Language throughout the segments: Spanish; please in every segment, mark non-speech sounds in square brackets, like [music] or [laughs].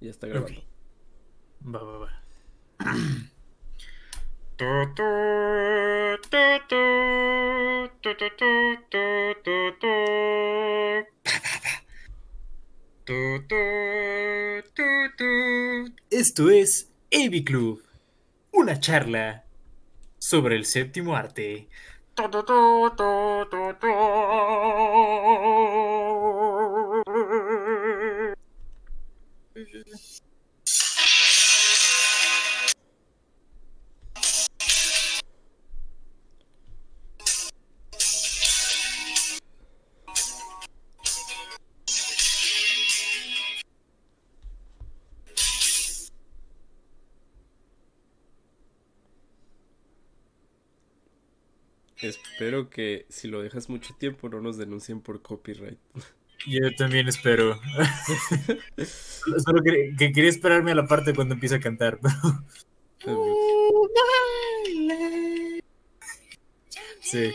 Ya está grabando. Va, va, va. Esto es AV Club, una charla sobre el séptimo arte. Espero que si lo dejas mucho tiempo no nos denuncien por copyright. [laughs] Yo también espero. [laughs] Solo que, que quería esperarme a la parte cuando empieza a cantar, pero. Sí.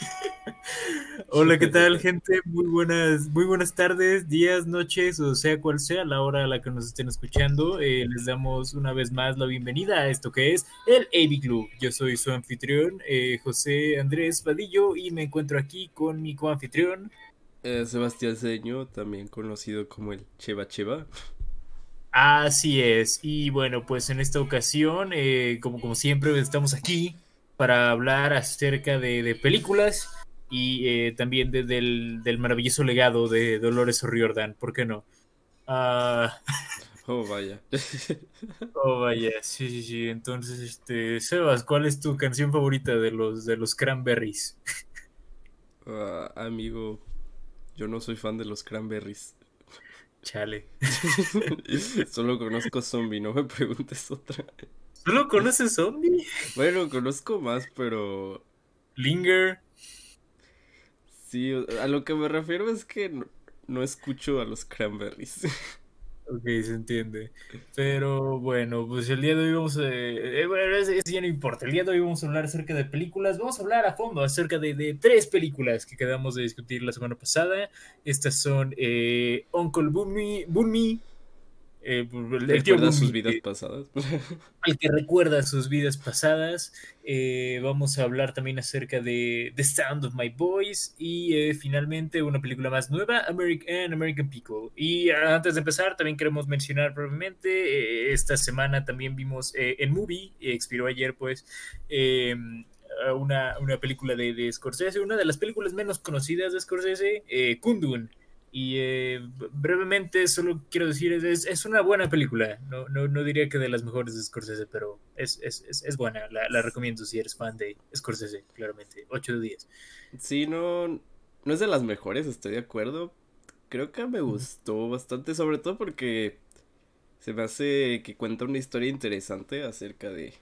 [laughs] Hola, ¿qué tal, gente? Muy buenas, muy buenas tardes, días, noches, o sea cual sea la hora a la que nos estén escuchando. Eh, les damos una vez más la bienvenida a esto que es el AV Club. Yo soy su anfitrión, eh, José Andrés Vadillo, y me encuentro aquí con mi coanfitrión. Eh, Sebastián Cedeño, también conocido como el Cheva Cheva. Así es, y bueno, pues en esta ocasión, eh, como, como siempre, estamos aquí para hablar acerca de, de películas y eh, también de, del, del, maravilloso legado de Dolores O'Riordan, ¿por qué no? Uh... [laughs] Oh, vaya. [laughs] oh, vaya, sí, sí, sí. Entonces, este, Sebas, ¿cuál es tu canción favorita de los, de los Cranberries? Uh, [laughs] amigo, yo no soy fan de los Cranberries. Chale. [laughs] Solo conozco Zombie, no me preguntes otra. ¿Solo conoces Zombie? Bueno, conozco más, pero... Linger. Sí, a lo que me refiero es que no, no escucho a los cranberries. [laughs] Ok, se entiende. Pero bueno, pues el día de hoy vamos a... Eh, bueno, eso ya no importa. El día de hoy vamos a hablar acerca de películas. Vamos a hablar a fondo acerca de, de tres películas que quedamos de discutir la semana pasada. Estas son eh, Uncle Bunmy, Bunmy eh, el tío Bunmy, sus vidas pasadas. [laughs] El que recuerda sus vidas pasadas. Eh, vamos a hablar también acerca de The Sound of My Voice. Y eh, finalmente una película más nueva, American, American People. Y antes de empezar, también queremos mencionar brevemente, eh, esta semana también vimos en Movie, expiró ayer pues, una, una, película de, de, Scorsese, una de las películas menos conocidas de Scorsese, Kundun. Y eh, brevemente, solo quiero decir, es, es una buena película. No, no, no, diría que de las mejores de Scorsese, pero es, es, es buena. La, la, recomiendo si eres fan de Scorsese, claramente. 8 de 10. Sí, no, no es de las mejores, estoy de acuerdo. Creo que me gustó bastante, sobre todo porque se me hace que cuenta una historia interesante acerca de,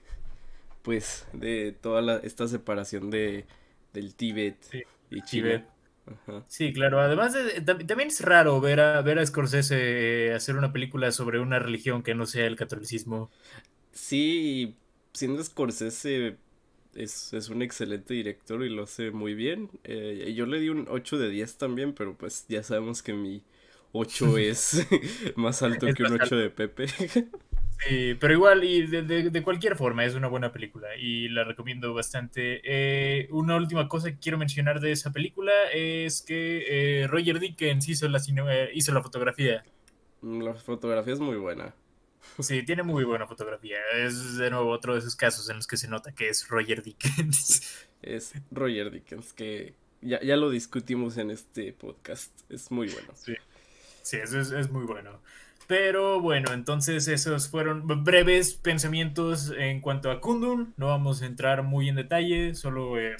pues, de toda la, esta separación de, del Tíbet sí, y Chile. Tíbet. Ajá. Sí, claro. Además, de, también es raro ver a, ver a Scorsese hacer una película sobre una religión que no sea el catolicismo. Sí, siendo Scorsese es, es un excelente director y lo hace muy bien. Eh, yo le di un 8 de 10 también, pero pues ya sabemos que mi 8 [laughs] es [laughs] más alto Es que un más 8 de Pepe. [laughs] Sí, pero igual, y de, de, de, cualquier forma, es una buena película y la recomiendo bastante. Eh, una última cosa que quiero mencionar de esa película es que eh, Roger Dickens hizo la, eh, hizo la fotografía. La fotografía es muy buena. [laughs] Sí, tiene muy buena fotografía. Es de nuevo otro de esos casos en los que se nota que es Roger Dickens. [laughs] Es Roger Dickens, que ya, ya lo discutimos en este podcast. Es muy bueno. Sí, sí es, es, es muy bueno. Pero bueno, entonces esos fueron breves pensamientos en cuanto a Kundun. No vamos a entrar muy en detalle, solo eh,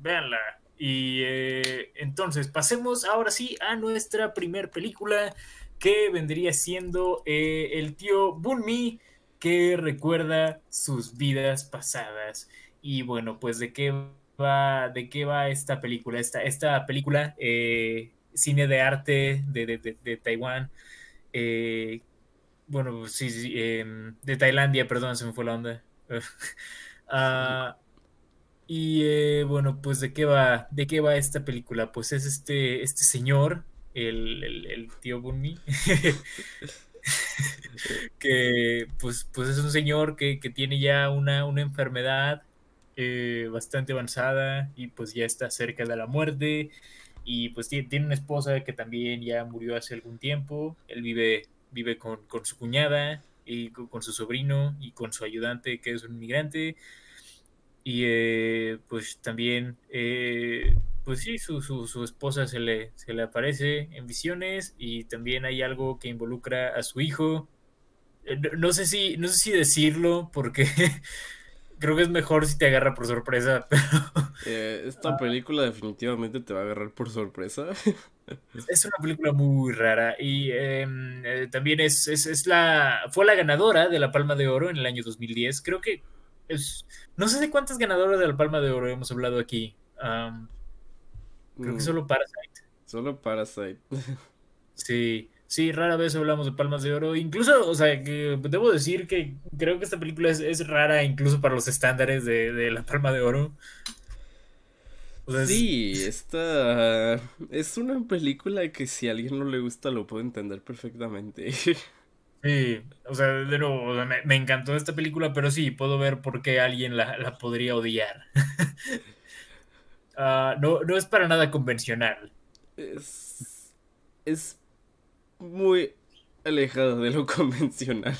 véanla. Y eh, entonces pasemos ahora sí a nuestra primer película que vendría siendo eh, el tío Bunmi que recuerda sus vidas pasadas. Y bueno, pues de qué va, de qué va esta película. Esta, esta película, eh, cine de arte de, de, de, de Taiwán. Eh, bueno, sí, sí eh, de Tailandia, perdón, se me fue la onda. uh, [laughs] y eh, bueno, pues de qué va, de qué va esta película, pues es este, este señor, el, el, el tío Bunmi, [laughs] que pues, pues es un señor que, que tiene ya una, una enfermedad eh, bastante avanzada y pues ya está cerca de la muerte y pues tiene, una esposa que también ya murió hace algún tiempo, él vive, vive con, con su cuñada y con, su sobrino y con su ayudante que es un inmigrante y eh, pues también eh, pues sí, su, su, su, esposa se le, se le aparece en visiones y también hay algo que involucra a su hijo. Eh, no sé si, no sé si decirlo porque [laughs] creo que es mejor si te agarra por sorpresa. [laughs] Pero... Eh, esta película definitivamente te va a agarrar por sorpresa. [laughs] Es una película muy rara y em, eh, también es, es, es, la fue la ganadora de la Palma de Oro en el año 2010. Creo que es no sé de cuántas ganadoras de la Palma de Oro hemos hablado aquí. Um, Creo que solo Parasite. Solo Parasite. [laughs] Sí, sí, rara vez hablamos de Palmas de Oro. Incluso, o sea, que debo decir que creo que esta película es, es rara incluso para los estándares de, de, la Palma de Oro. O sea, sí, es... esta es una película que si a alguien no le gusta lo puedo entender perfectamente. [laughs] Sí, o sea, de nuevo, o sea, me, me, encantó esta película, pero sí, puedo ver por qué alguien la, la podría odiar. Uh, [laughs] no, no es para nada convencional. Es, es muy alejado de lo [laughs] convencional.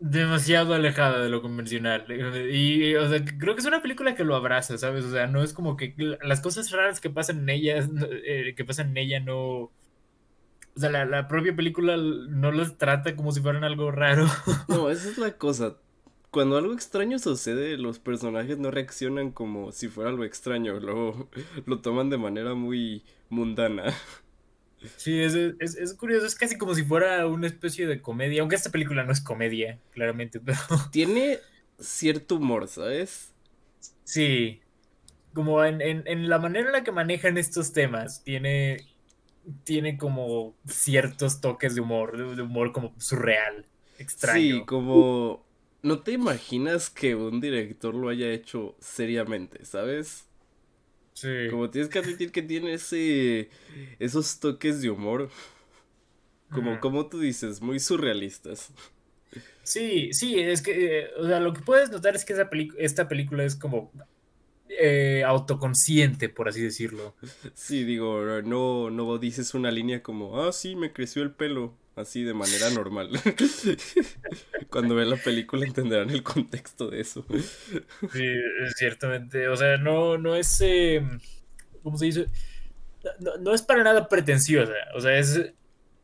Demasiado alejada de lo convencional. Y, o sea, creo que es una película que lo abraza, ¿sabes? O sea, no es como que las cosas raras que pasan en ella, eh, que pasan en ella no... O sea, la, la propia película no las trata como si fueran algo raro. No, [laughs] esa es la cosa cuando algo extraño sucede, los personajes no reaccionan como si fuera algo extraño, lo, lo toman de manera muy mundana. Sí, es, es, es, curioso, es casi como si fuera una especie de comedia, aunque esta película no es comedia, claramente, [laughs] pero... Tiene cierto humor, ¿sabes? Sí, como en, en, en la manera en la que manejan estos temas, tiene, tiene como ciertos toques de humor, de, de humor como surreal, extraño. Sí, como no te imaginas que un director lo haya hecho seriamente, ¿sabes? Sí. Como tienes que admitir que tiene ese esos toques de humor. Como, como tú dices, muy surrealistas. Sí, sí, es que, eh, o sea, lo que puedes notar es que esa esta película es como eh, autoconsciente, por así decirlo. Sí, digo, no, no dices una línea como, ah, sí, me creció el pelo así de manera normal. [laughs] Cuando vean la película entenderán el contexto de eso. Sí, ciertamente. O sea, no, no es. Eh, ¿Cómo se dice? No, no, es para nada pretenciosa. O sea, es.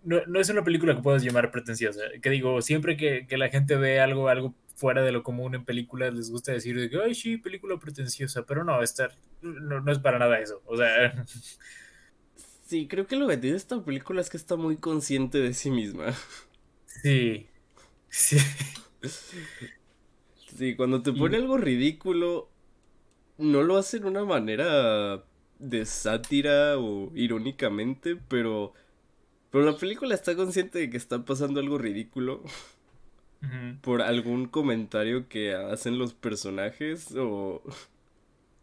No, no, es una película que puedas llamar pretenciosa. Que digo, siempre que, que, la gente ve algo, algo fuera de lo común en películas, les gusta decir que, ay, sí, película pretenciosa. Pero no, estar, no, no es para nada eso. O sea. [laughs] Sí, creo que lo que tiene esta película es que está muy consciente de sí misma. Sí. Sí. Sí, cuando te pone y... algo ridículo, no lo hace de una manera de sátira o irónicamente, pero. Pero la película está consciente de que está pasando algo ridículo. Uh -huh. Por algún comentario que hacen los personajes o.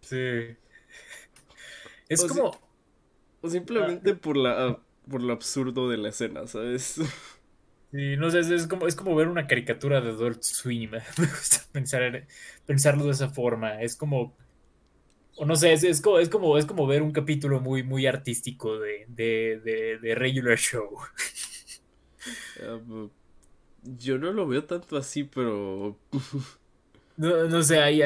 Sí. [laughs] Es o como. Si o simplemente ah, por la por lo absurdo de la escena, ¿sabes? [laughs] Sí, no sé, es, es, como, es como ver una caricatura de Adult Swim. [laughs] Me gusta pensar, pensarlo de esa forma. Es como. O no sé, es, es, como, es, como, es como ver un capítulo muy, muy artístico de, de, de, de regular show. Uh, yo no lo veo tanto así, pero. [laughs] no, no sé, hay,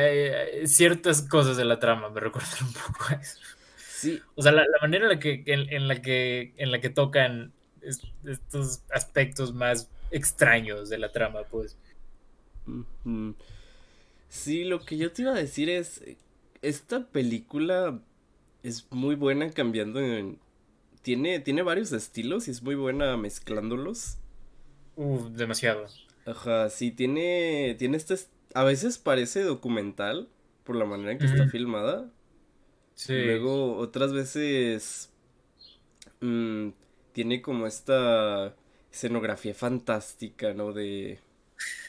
ciertas cosas de la trama me recuerdan un poco a eso. Sí. O sea, la, la manera en la que, en, en, la que, en la que tocan es, estos aspectos más extraños de la trama, pues. Sí, lo que yo te iba a decir es, esta película es muy buena cambiando en... Tiene, tiene varios estilos y es muy buena mezclándolos. Uf, demasiado. Ajá, sí, tiene, tiene este... A veces parece documental por la manera en que está filmada. Sí. Luego, otras veces mmm, tiene como esta escenografía fantástica, ¿no? De...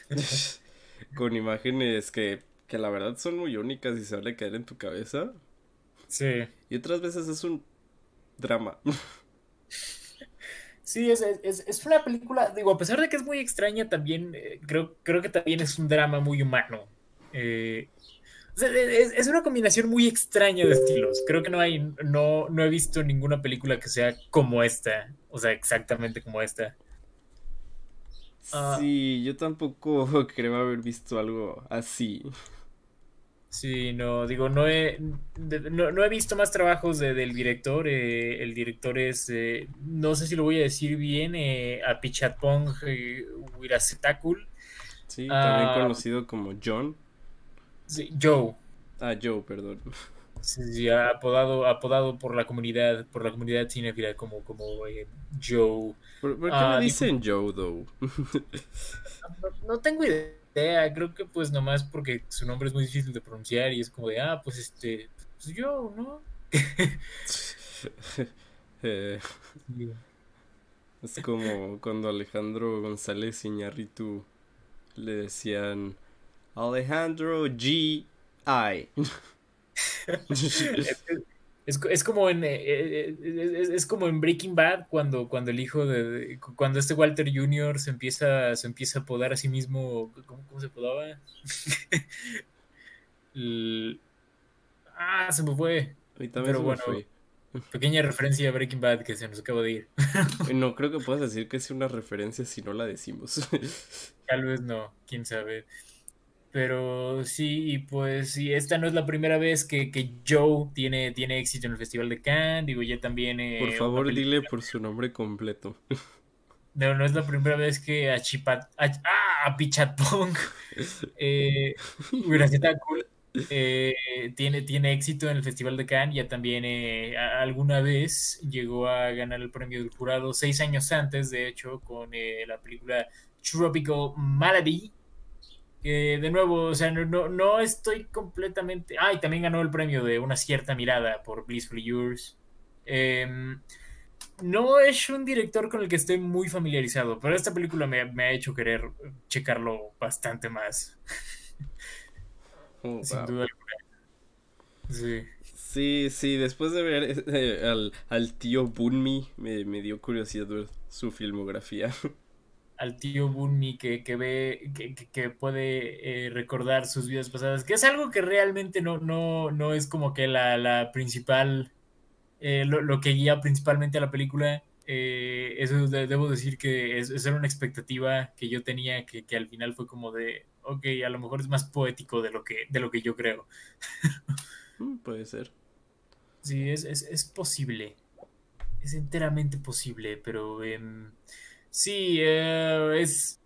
[laughs] con imágenes que, que la verdad son muy únicas y se van a caer en tu cabeza. Sí. Y otras veces es un drama. [laughs] Sí, es, es, una película, digo, a pesar de que es muy extraña, también eh, creo, creo que también es un drama muy humano. Eh, es, una combinación muy extraña de estilos. Creo que no hay, no, no he visto ninguna película que sea como esta, o sea, exactamente como esta. Ah. sí, yo tampoco [laughs] creo haber visto algo así. Sí, no, digo, no he, no, he visto más trabajos del director. Eh, el director es, eh, no sé si lo voy a decir bien, eh, Apichatpong Wirasetakul. Sí, también ah. conocido como John. Sí, Joe. Ah, Joe, perdón. Sí, apodado, apodado por la comunidad, por la comunidad cinéfila como, como Joe. ¿Por, qué me dicen Joe, though? [laughs] no tengo idea creo que pues nomás porque su nombre es muy difícil de pronunciar y es como de, ah, pues este, pues yo, ¿no? [laughs] Eh, es como cuando Alejandro González Iñárritu le decían Alejandro G. I. [laughs] Es, como en eh, eh, es, como en Breaking Bad cuando, cuando el hijo de, cuando este Walter Jr. se empieza se empieza a podar a sí mismo ¿cómo, se podaba? [laughs] ah se me fue pero bueno pequeña referencia a Breaking Bad que se nos acaba de ir [laughs] no creo que puedas decir que es una referencia si no la decimos tal vez no quién sabe pero sí, y pues sí, esta no es la primera vez que, que Joe tiene, tiene éxito en el Festival de Cannes. Digo, ya también. Eh, por favor, dile por su nombre completo. [laughs] No, no es la primera vez que a Chipat. A, ¡Ah! A Pichatpong. [laughs] eh, cool. Eh, tiene, tiene éxito en el Festival de Cannes. Ya también eh, alguna vez llegó a ganar el premio del jurado, seis años antes, de hecho, con eh, la película Tropical Malady de nuevo, o sea, no, no, estoy completamente. Ah, y también ganó el premio de una cierta mirada por Blissfully Yours. Em, no es un director con el que estoy muy familiarizado, pero esta película me, ha hecho querer checarlo bastante más. Oh, Sin duda alguna. Sí. Sí, sí, después de ver eh, al, tío Bunmi, me, me dio curiosidad ver su filmografía. [laughs] al tío Bunmi que, que ve, que, puede eh, recordar sus vidas pasadas, que es algo que realmente no, no, no es como que la, principal, eh, lo, que guía principalmente a la película. Eh, eso debo decir que es, era una expectativa que yo tenía, que, al final fue como de, ok, a lo mejor es más poético de lo que, de lo que yo creo. [laughs] Mm, puede ser. Sí, es, es, posible. Es enteramente posible, pero... Sí, eh, es,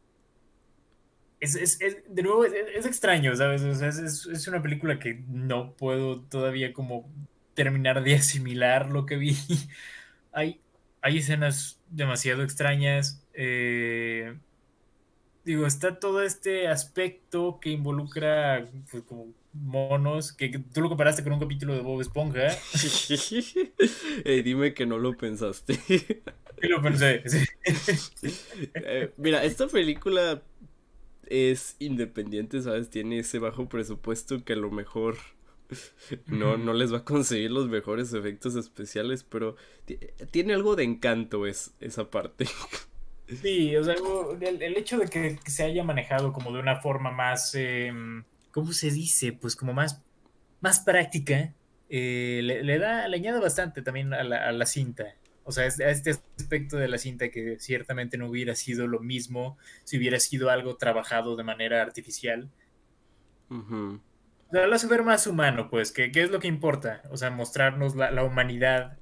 es, De nuevo, es, extraño, ¿sabes? es, una película que no puedo todavía como terminar de [laughs] asimilar lo que vi. hay, hay escenas demasiado extrañas. Eh, digo, está todo este aspecto que involucra pues, como monos, que, tú lo comparaste con un capítulo de Bob Esponja. [laughs] dime que no lo pensaste. [laughs] lo pensé. Eh, mira, esta película es independiente, ¿sabes? Tiene ese bajo presupuesto que a lo mejor no, no les va a conseguir los mejores efectos especiales, pero tiene algo de encanto es, esa parte. Sí, o sea, el, hecho de que se haya manejado como de una forma más, em, ¿cómo se dice? Pues como más, más práctica, eh, le, da, le añade bastante también a la, a la cinta. O sea, este aspecto de la cinta que ciertamente no hubiera sido lo mismo si hubiera sido algo trabajado de manera artificial. Uh lo hace ver más humano, pues, que, es lo que importa. O sea, mostrarnos la, humanidad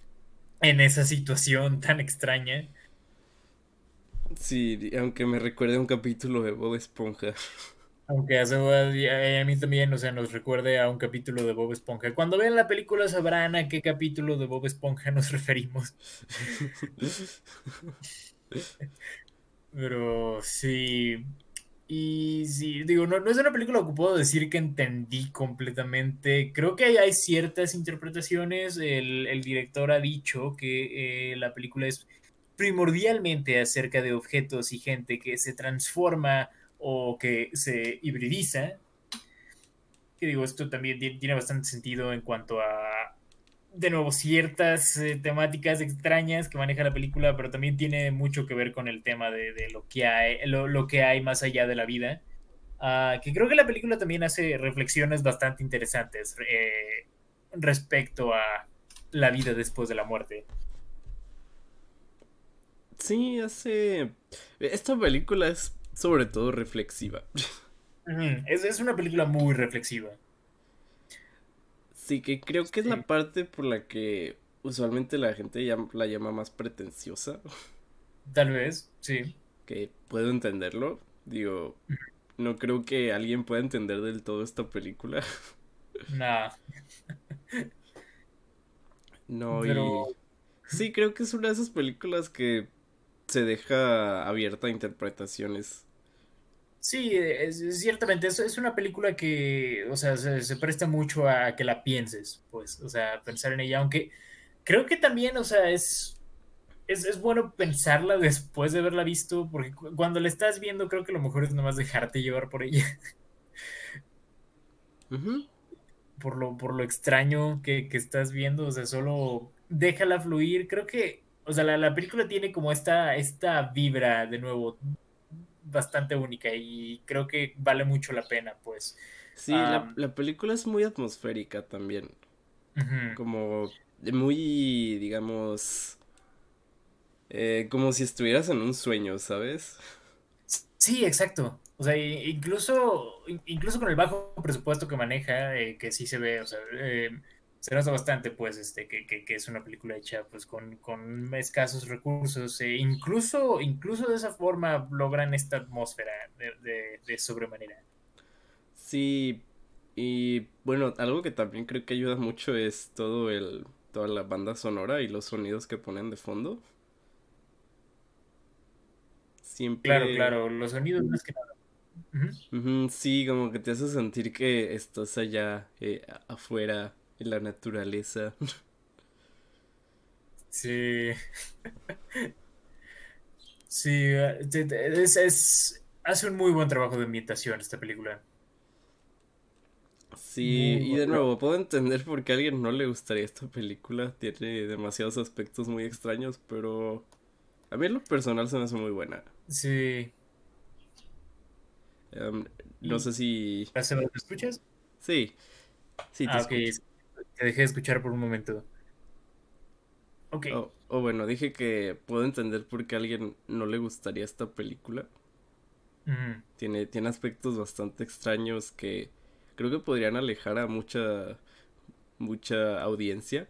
en esa situación tan extraña. Sí, aunque me recuerde un capítulo de Bob Esponja. Aunque a, mí también, o sea, nos recuerde a un capítulo de Bob Esponja. Cuando vean la película sabrán a qué capítulo de Bob Esponja nos [laughs] referimos. Pero sí. Y sí, digo, no, no es una película que puedo decir que entendí completamente. Creo que hay, ciertas interpretaciones. El, director ha dicho que eh, la película es primordialmente acerca de objetos y gente que se transforma o que se hibridiza. Que digo, esto también tiene bastante sentido en cuanto a de nuevo, ciertas eh, temáticas extrañas que maneja la película, pero también tiene mucho que ver con el tema de, lo, que hay, lo, que hay más allá de la vida. Ah, que creo que la película también hace reflexiones bastante interesantes eh, respecto a la vida después de la muerte. Sí, hace... Esta película es sobre todo reflexiva. [laughs] es, es una película muy reflexiva. Sí, que creo que es la parte por la que usualmente la gente la llama más pretenciosa. [laughs] Tal vez, sí. Que puedo entenderlo. Digo, no creo que alguien pueda entender del todo esta película. [laughs] Nah. no, y... Sí, creo que es una de esas películas que se deja abierta a interpretaciones Sí, es, ciertamente, es, es, una película que, o sea, se, presta mucho a que la pienses, pues, o sea, pensar en ella, aunque creo que también, o sea, es, es, bueno pensarla [laughs] después de haberla visto, porque cuando la estás viendo, creo que lo mejor es nomás dejarte llevar por ella. por, lo, por lo extraño que, estás viendo, o sea, solo déjala fluir, creo que, o sea, la, la película tiene como esta, esta vibra, de nuevo, bastante única y creo que vale mucho la pena, pues. Sí, la, película es muy atmosférica también. Como muy, digamos, eh, como si estuvieras en un sueño, ¿sabes? Sí, exacto. O sea, incluso, incluso con el bajo presupuesto que maneja, eh, que sí se ve, o sea, eh, se nota bastante, pues, este, que, que, es una película hecha, pues, con, con escasos recursos. E incluso, incluso de esa forma logran esta atmósfera de, de, sobremanera. Sí, y bueno, algo que también creo que ayuda mucho es todo el, toda la banda sonora y los sonidos que ponen de fondo. Siempre... Claro, claro, los sonidos más que nada. sí, como que te hace sentir que estás allá eh, afuera en la naturaleza. Sí. [laughs] Sí, es, es, hace un muy buen trabajo de imitación esta película. Sí, y de nuevo, puedo entender por qué a alguien no le gustaría esta película. Tiene demasiados aspectos muy extraños, pero a mí en lo personal se me hace muy buena. Sí. Em, no sé si... ¿Me escuchas? Sí. Sí, te ah, te dejé de escuchar por un momento. Ok. O bueno, dije que puedo entender por qué a alguien no le gustaría esta película. tiene, tiene aspectos bastante extraños que creo que podrían alejar a mucha, mucha audiencia.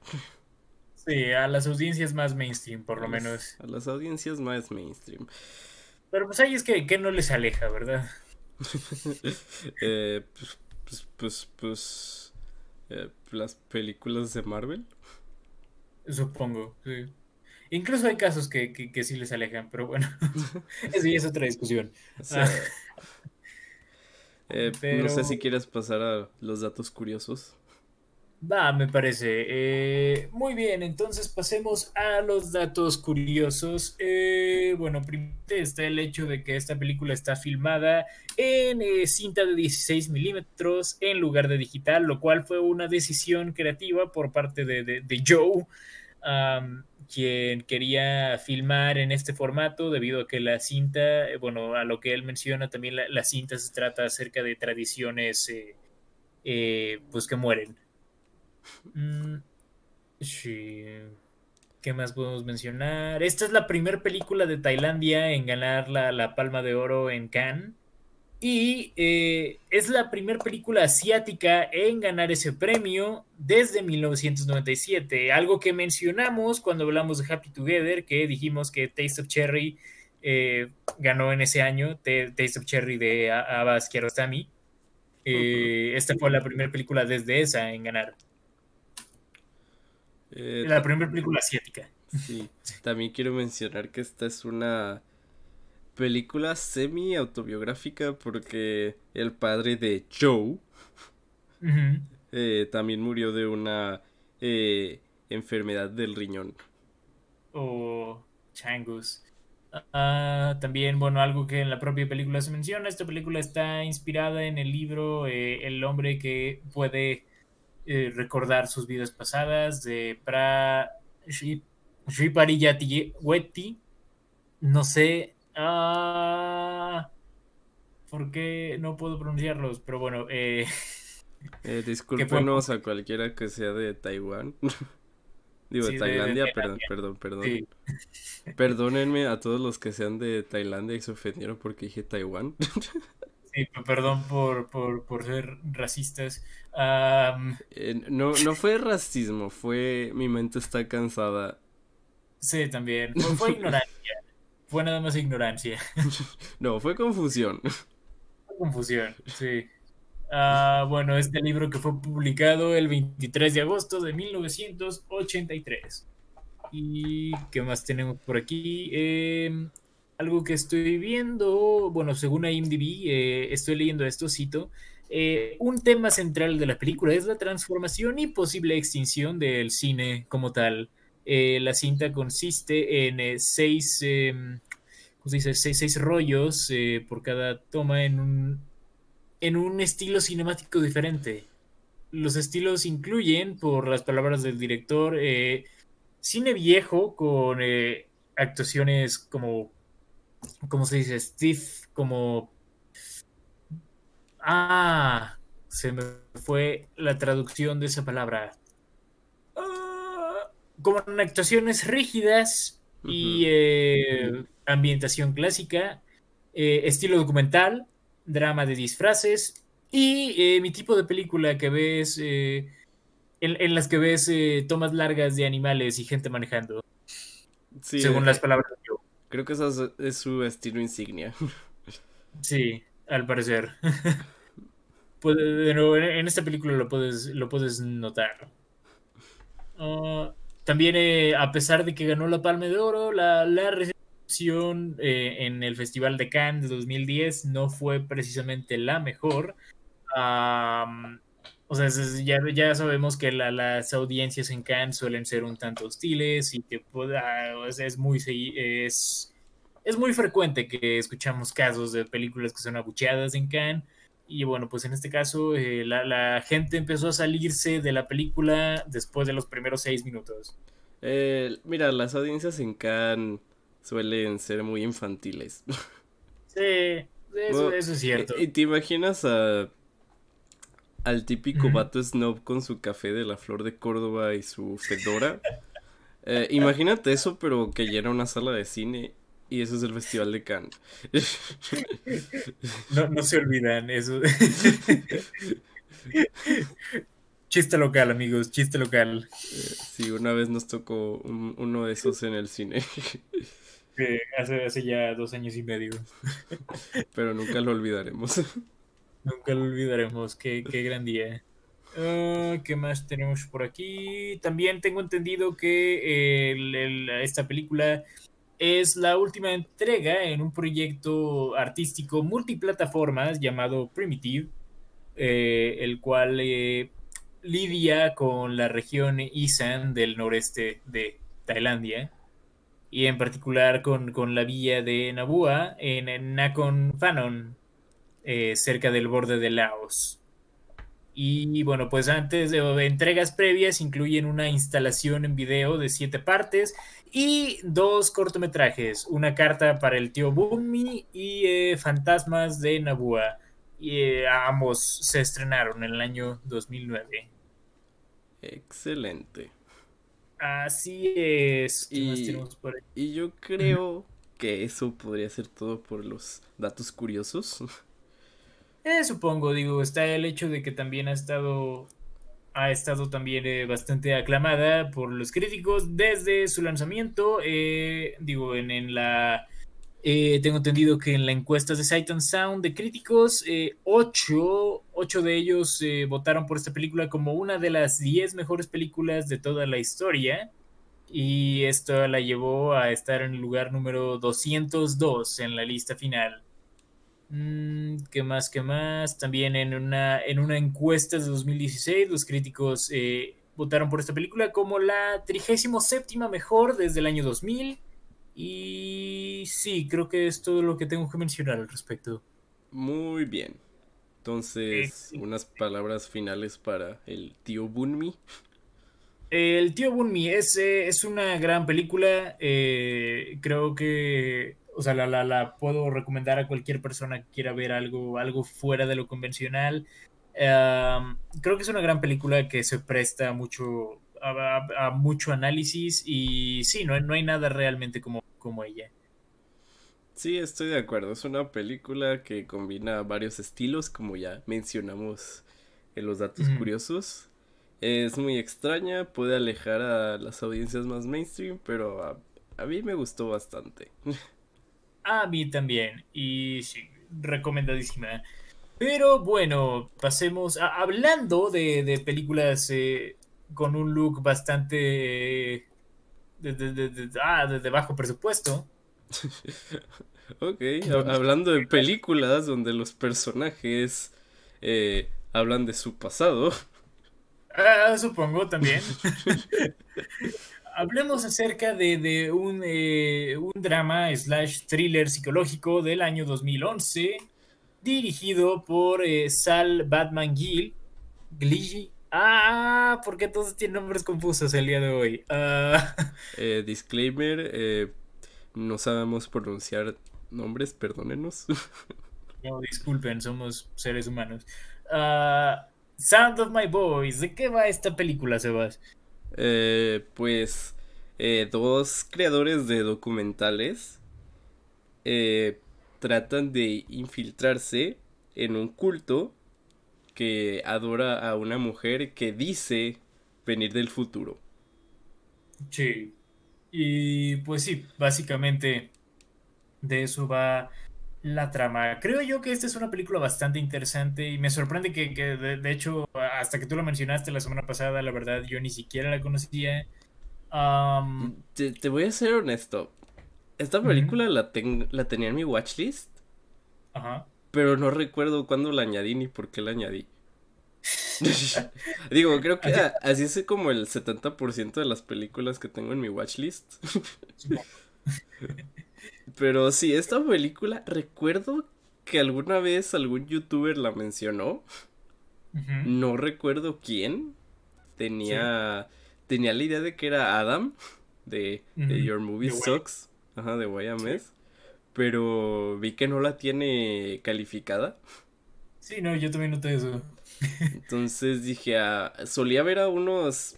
Sí, a las audiencias más mainstream, por lo menos. A las audiencias más mainstream. Pero pues ahí es que, que no les aleja, ¿verdad? [laughs] eh, pues, pues, pues, pues eh, las películas de Marvel. Supongo, sí. Incluso hay casos que, que, sí les alejan, pero bueno, [laughs] eso ya es otra discusión. Ah. Eh, no sé si quieres pasar a los datos curiosos. Va, me parece. Eh, muy bien, entonces pasemos a los datos curiosos. Eh, bueno, primero está el hecho de que esta película está filmada en eh, cinta de 16 milímetros en lugar de digital, lo cual fue una decisión creativa por parte de, Joe, quien quería filmar en este formato debido a que la cinta, bueno, a lo que él menciona, también la, la cinta se trata acerca de tradiciones pues que mueren. Mm, sí. ¿Qué más podemos mencionar? Esta es la primera película de Tailandia en ganar la, Palma de Oro en Cannes. Y eh, es la primera película asiática en ganar ese premio desde 1997. Algo que mencionamos cuando hablamos de Happy Together, que dijimos que Taste of Cherry eh, ganó en ese año, Taste of Cherry de Abbas Kiarostami. Eh, esta fue la primera película desde esa en ganar. Eh, la primera película asiática. Sí, también quiero mencionar que esta es una película semi autobiográfica porque el padre de Joe eh, también murió de una eh, enfermedad del riñón. O changus. Ah, también, bueno, algo que en la propia película se menciona, esta película está inspirada en el libro El hombre que puede eh, recordar sus vidas pasadas de Pra Sripariyatiweti. No sé. Ah, ¿Por qué no puedo pronunciarlos? Pero bueno. Eh, [laughs] eh, discúlpenos a cualquiera que sea de Taiwán. [laughs] Digo, de Tailandia, perdón, perdón, perdón. Perdónenme a todos los que sean de Tailandia y se ofendieron porque dije Taiwán. [laughs] Sí, perdón por, por, por ser racistas. Eh, no, no fue racismo, fue mi mente está cansada. Sí, también. Fue, [laughs] ignorancia. fue nada más ignorancia. [laughs] no, fue confusión. Fue confusión, sí. Ah, bueno, este libro que fue publicado el 23 de agosto de 1983. ¿Y qué más tenemos por aquí? Eh, algo que estoy viendo, bueno, según IMDb, eh, estoy leyendo esto, cito, eh, un tema central de la película es la transformación y posible extinción del cine como tal. Eh, la cinta consiste en seis, ¿cómo se dice? Seis, rollos por cada toma en un, en un estilo cinemático diferente. Los estilos incluyen, por las palabras del director, cine viejo con actuaciones como ¿cómo se dice? Steve, como... Ah, se me fue la traducción de esa palabra. Ah, como en actuaciones rígidas y eh, ambientación clásica, eh, estilo documental, drama de disfraces y eh, mi tipo de película que ves, en, en, las que ves tomas largas de animales y gente manejando. según las palabras. Creo que eso es, su estilo insignia. Sí, al parecer. [laughs] pues, en esta película lo puedes, lo puedes notar. Ah, también, eh, a pesar de que ganó la Palma de Oro, la, recepción eh, en el Festival de Cannes de 2010 no fue precisamente la mejor. O sea, ya, ya sabemos que las audiencias en Cannes suelen ser un tanto hostiles y que pueda, es, muy es, es muy frecuente que escuchamos casos de películas que son abucheadas en Cannes. Y bueno, pues en este caso eh, la, gente empezó a salirse de la película después de los primeros seis minutos. Eh, mira, las audiencias en Cannes suelen ser muy infantiles. [laughs] Sí, eso, eso es cierto. ¿Y te imaginas a al típico vato snob con su café de la flor de Córdoba y su fedora. Eh, imagínate eso, pero que llena una sala de cine y eso es el Festival de Cannes. No, no se olvidan eso. chiste local, amigos, chiste local. Eh, sí, una vez nos tocó uno de esos en el cine. hace, hace ya dos años y medio. Pero nunca lo olvidaremos. Nunca lo olvidaremos, qué, gran día. Ah, ¿Qué más tenemos por aquí? También tengo entendido que esta película es la última entrega en un proyecto artístico multiplataformas llamado Primitive, eh, el cual eh, lidia con la región Isan del noreste de Tailandia y en particular con, la villa de Nabua en Nakhon Phanom, eh, cerca del borde de Laos. Y bueno, pues antes de, entregas previas incluyen una instalación en video de siete partes y dos cortometrajes, una carta para el tío Bumi y eh, Fantasmas de Nabua. Y eh, ambos se estrenaron en el año 2009. Excelente. Así es. Y, y yo creo que eso podría ser todo por los datos curiosos. Eh, supongo, digo, está el hecho de que también ha estado ha estado también eh, bastante aclamada por los críticos desde su lanzamiento. Eh, digo, en, la. tengo entendido que en la encuesta de Sight and Sound de críticos, ocho, ocho, de ellos votaron por esta película como una de las diez mejores películas de toda la historia. Y esto la llevó a estar en el lugar número 202 en la lista final. Mm, ¿Qué más? ¿Qué más? También en una, en una encuesta de 2016, los críticos eh, votaron por esta película como la 37 mejor desde el año 2000. Y sí, creo que es todo lo que tengo que mencionar al respecto. Muy bien. Entonces, unas palabras finales para el tío Bunmi. El tío Bunmi es, eh, es una gran película. Eh, creo que, o sea, la, la, la, puedo recomendar a cualquier persona que quiera ver algo, algo fuera de lo convencional. creo que es una gran película que se presta mucho a, mucho análisis y sí, no, no hay nada realmente como, como ella. Sí, estoy de acuerdo. Es una película que combina varios estilos, como ya mencionamos en los datos curiosos. Es muy extraña, puede alejar a las audiencias más mainstream, pero a, a mí me gustó bastante. [laughs] A mí también, y sí, recomendadísima. Pero bueno, pasemos a, hablando de, de películas eh, con un look bastante de, de, ah, de bajo presupuesto. [laughs] ok, hablando de películas donde los personajes eh, hablan de su pasado. Ah, supongo también. [laughs] Hablemos acerca de, un, eh, un, drama slash thriller psicológico del año 2011, dirigido por eh, Sal Batman Gill, Ah, porque todos tienen nombres confusos el día de hoy. Ah. [laughs] Eh, disclaimer, eh, no sabemos pronunciar nombres, perdónenos. [laughs] No, disculpen, somos seres humanos. Uh, Sound of My Voice, ¿de qué va esta película, Sebas? Eh, pues dos creadores de documentales tratan de infiltrarse en un culto que adora a una mujer que dice venir del futuro. Sí. Y pues sí, básicamente de eso va la trama. Creo yo que esta es una película bastante interesante y me sorprende que, de, hecho, hasta que tú lo mencionaste la semana pasada, la verdad yo ni siquiera la conocía. Te, voy a ser honesto. Esta película la, la tenía en mi watchlist. Ajá. Pero no recuerdo cuándo la añadí ni por qué la añadí. [laughs] Digo, creo que así es como el 70% de las películas que tengo en mi watchlist. [laughs] Pero sí, esta película, recuerdo que alguna vez algún youtuber la mencionó. No recuerdo quién. Tenía, tenía la idea de que era Adam de, Your Movie Sucks. Ajá, de YMS pero vi que no la tiene calificada. Sí, no, yo también noté eso. Entonces dije, ah, solía ver a unos,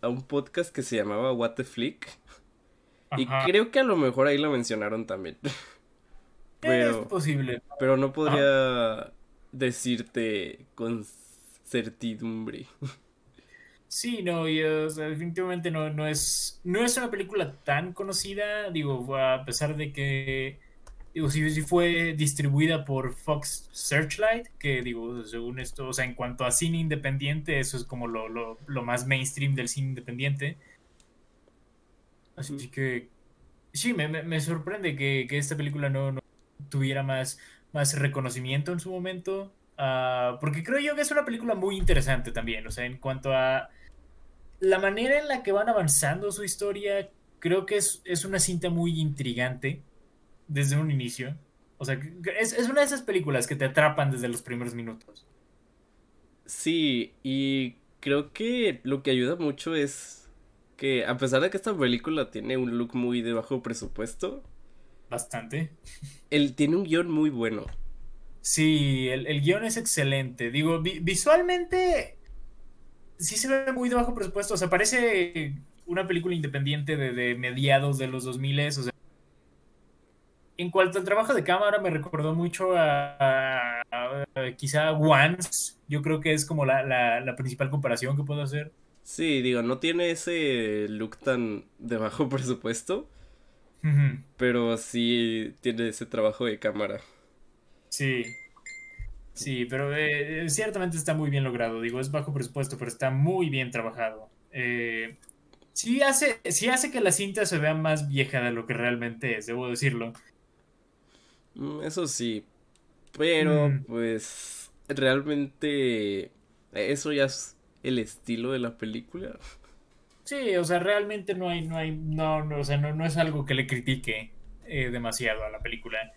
a un podcast que se llamaba What the Flick. Y creo que a lo mejor ahí lo mencionaron también. [laughs] Pero, es posible. Pero no podría decirte con certidumbre. Sí, no, y, definitivamente no, no, es, no es una película tan conocida, digo, a pesar de que, digo, si, fue distribuida por Fox Searchlight, que digo, según esto, o sea, en cuanto a cine independiente, eso es como lo, lo, lo más mainstream del cine independiente. Así que, sí, me, me, sorprende que, que, esta película no, no tuviera más, más reconocimiento en su momento. Ah, porque creo yo que es una película muy interesante también, o sea, en cuanto a la manera en la que van avanzando su historia, creo que es, una cinta muy intrigante desde un inicio. O sea, es, es, una de esas películas que te atrapan desde los primeros minutos. Sí, y creo que lo que ayuda mucho es que a pesar de que esta película tiene un look muy de bajo presupuesto. Bastante. Él tiene un guion muy bueno. Sí, el, el guion es excelente. Digo, visualmente sí se ve muy de bajo presupuesto. O sea, parece una película independiente de, mediados de los 2000 o sea. En cuanto al trabajo de cámara, me recordó mucho a, quizá Once. Yo creo que es como la, principal comparación que puedo hacer. Sí, digo, no tiene ese look tan de bajo [laughs] presupuesto. Pero sí tiene ese trabajo de cámara. Sí, Sí, pero eh, ciertamente está muy bien logrado. Digo, es bajo presupuesto, pero está muy bien trabajado. Eh, sí, hace, sí hace que la cinta se vea más vieja de lo que realmente es, debo decirlo. Mm, eso sí, pero mm. pues realmente eso ya es el estilo de la película. Sí, o sea, realmente no hay, no hay, no, no o sea, no, no es algo que le critique eh, demasiado a la película.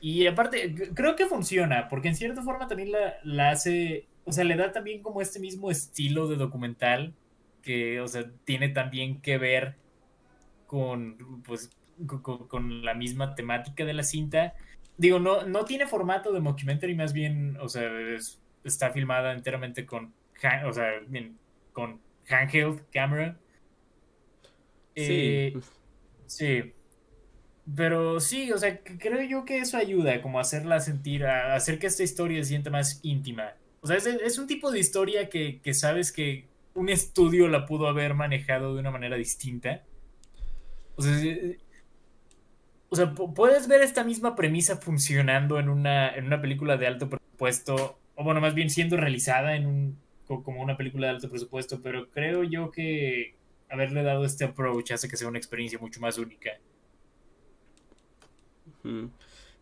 Y aparte, creo que funciona, porque en cierta forma también la, la, hace, o sea, le da también como este mismo estilo de documental que, o sea, tiene también que ver con, pues, con, con la misma temática de la cinta. Digo, no, no tiene formato de mockumentary, más bien, o sea, está filmada enteramente con, o sea, con handheld camera. Sí. Eh, sí. Pero sí, o sea, creo yo que eso ayuda como a hacerla sentir, a hacer que esta historia se sienta más íntima. O sea, es, un tipo de historia que, que, sabes que un estudio la pudo haber manejado de una manera distinta. O sea, o sea puedes ver esta misma premisa funcionando en una, en una película de alto presupuesto, o bueno, más bien siendo realizada en un, como una película de alto presupuesto, pero creo yo que haberle dado este approach hace que sea una experiencia mucho más única.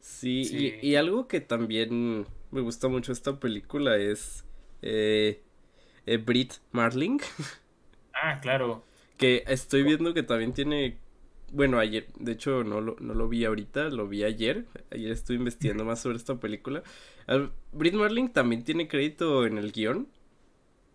Sí, Y, algo que también me gusta mucho esta película es eh, eh, Brit Marling. Ah, claro. [laughs] Que estoy viendo que también tiene. Bueno, ayer, de hecho no lo, no lo vi ahorita, lo vi ayer. Ayer estuve investigando más sobre esta película. Brit Marling también tiene crédito en el guion.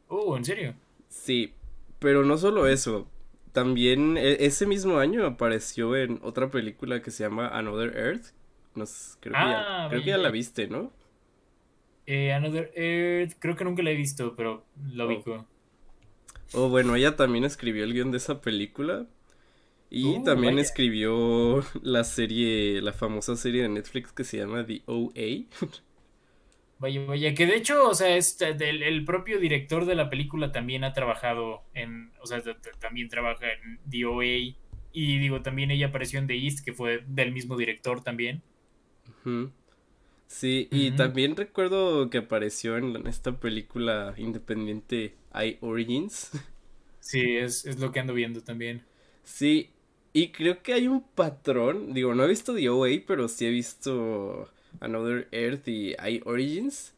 Oh, ¿en serio? Sí, pero no solo eso. También e, ese mismo año apareció en otra película que se llama Another Earth. creo, que ya, creo que ya la viste, ¿no? Eh, Another Earth, creo que nunca la he visto, pero lo ubico. Oh, bueno, ella también escribió el guion de esa película. Y uh, también escribió la serie, la famosa serie de Netflix que se llama The OA. [laughs] Vaya, vaya, que de hecho, o sea, es el propio director de la película también ha trabajado en, o sea, también trabaja en DOA y digo, también ella apareció en The East, que fue del mismo director también. Sí, y también recuerdo que apareció en esta película independiente I Origins. Sí, es, es lo que ando viendo también. Sí, y creo que hay un patrón, digo, no he visto DOA, pero sí he visto Another Earth y I Origins.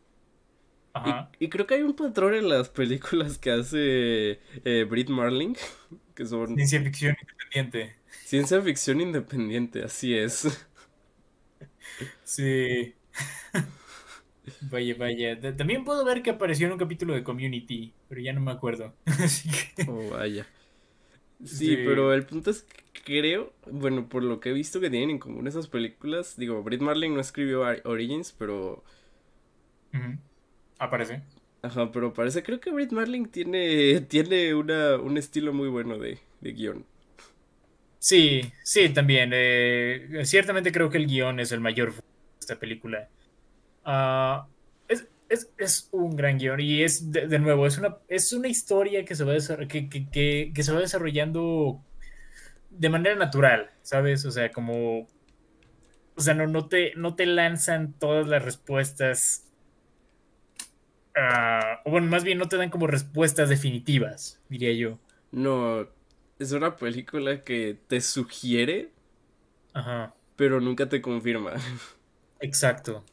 Ajá. Y, creo que hay un patrón en las películas que hace eh, Britt Marling, [laughs] que son... Ciencia ficción independiente. Ciencia ficción independiente, así es. Sí. [laughs] Vaya, vaya. También puedo ver que apareció en un capítulo de Community, pero ya no me acuerdo. [laughs] Oh, vaya. Sí, pero el punto es que creo, bueno, por lo que he visto que tienen en común esas películas, digo, Britt Marling no escribió Origins, pero... Aparece. Ajá, pero parece, creo que Britt Marling tiene, tiene una, un estilo muy bueno de, de guion. Sí, sí, también. Eh, ciertamente creo que el guion es el mayor de esta película. Ah, es, un gran guion y es, de, nuevo, es una, es una historia que se, va que, que, que, se va desarrollando de manera natural, ¿sabes? O sea, como... O sea, no, no, te, no te lanzan todas las respuestas. Uh, o bueno, más bien no te dan como respuestas definitivas, diría yo. No, es una película que te sugiere, Ajá. pero nunca te confirma. Exacto.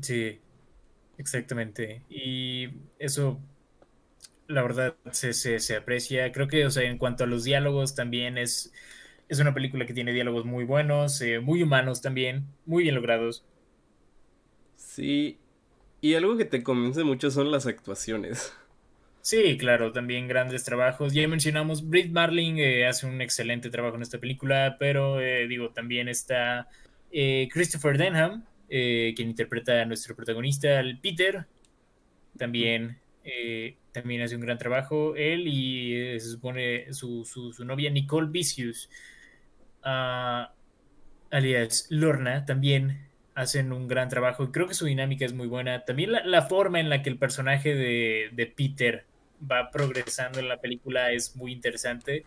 Sí, exactamente. Y eso, la verdad, se, se, aprecia. Creo que, o sea, en cuanto a los diálogos, también es, es una película que tiene diálogos muy buenos, eh, muy humanos también, muy bien logrados. Sí, y algo que te convence mucho son las actuaciones. [laughs] Sí, claro, también grandes trabajos. Ya mencionamos, Britt Marling eh, hace un excelente trabajo en esta película, pero eh, digo, también está Christopher Denham, quien interpreta a nuestro protagonista, el Peter, también, también hace un gran trabajo. Él y eh, se supone su, su, novia Nicole Vicious, ah, alias Lorna, también hacen un gran trabajo y creo que su dinámica es muy buena. También la, forma en la que el personaje de, de, Peter va progresando en la película es muy interesante.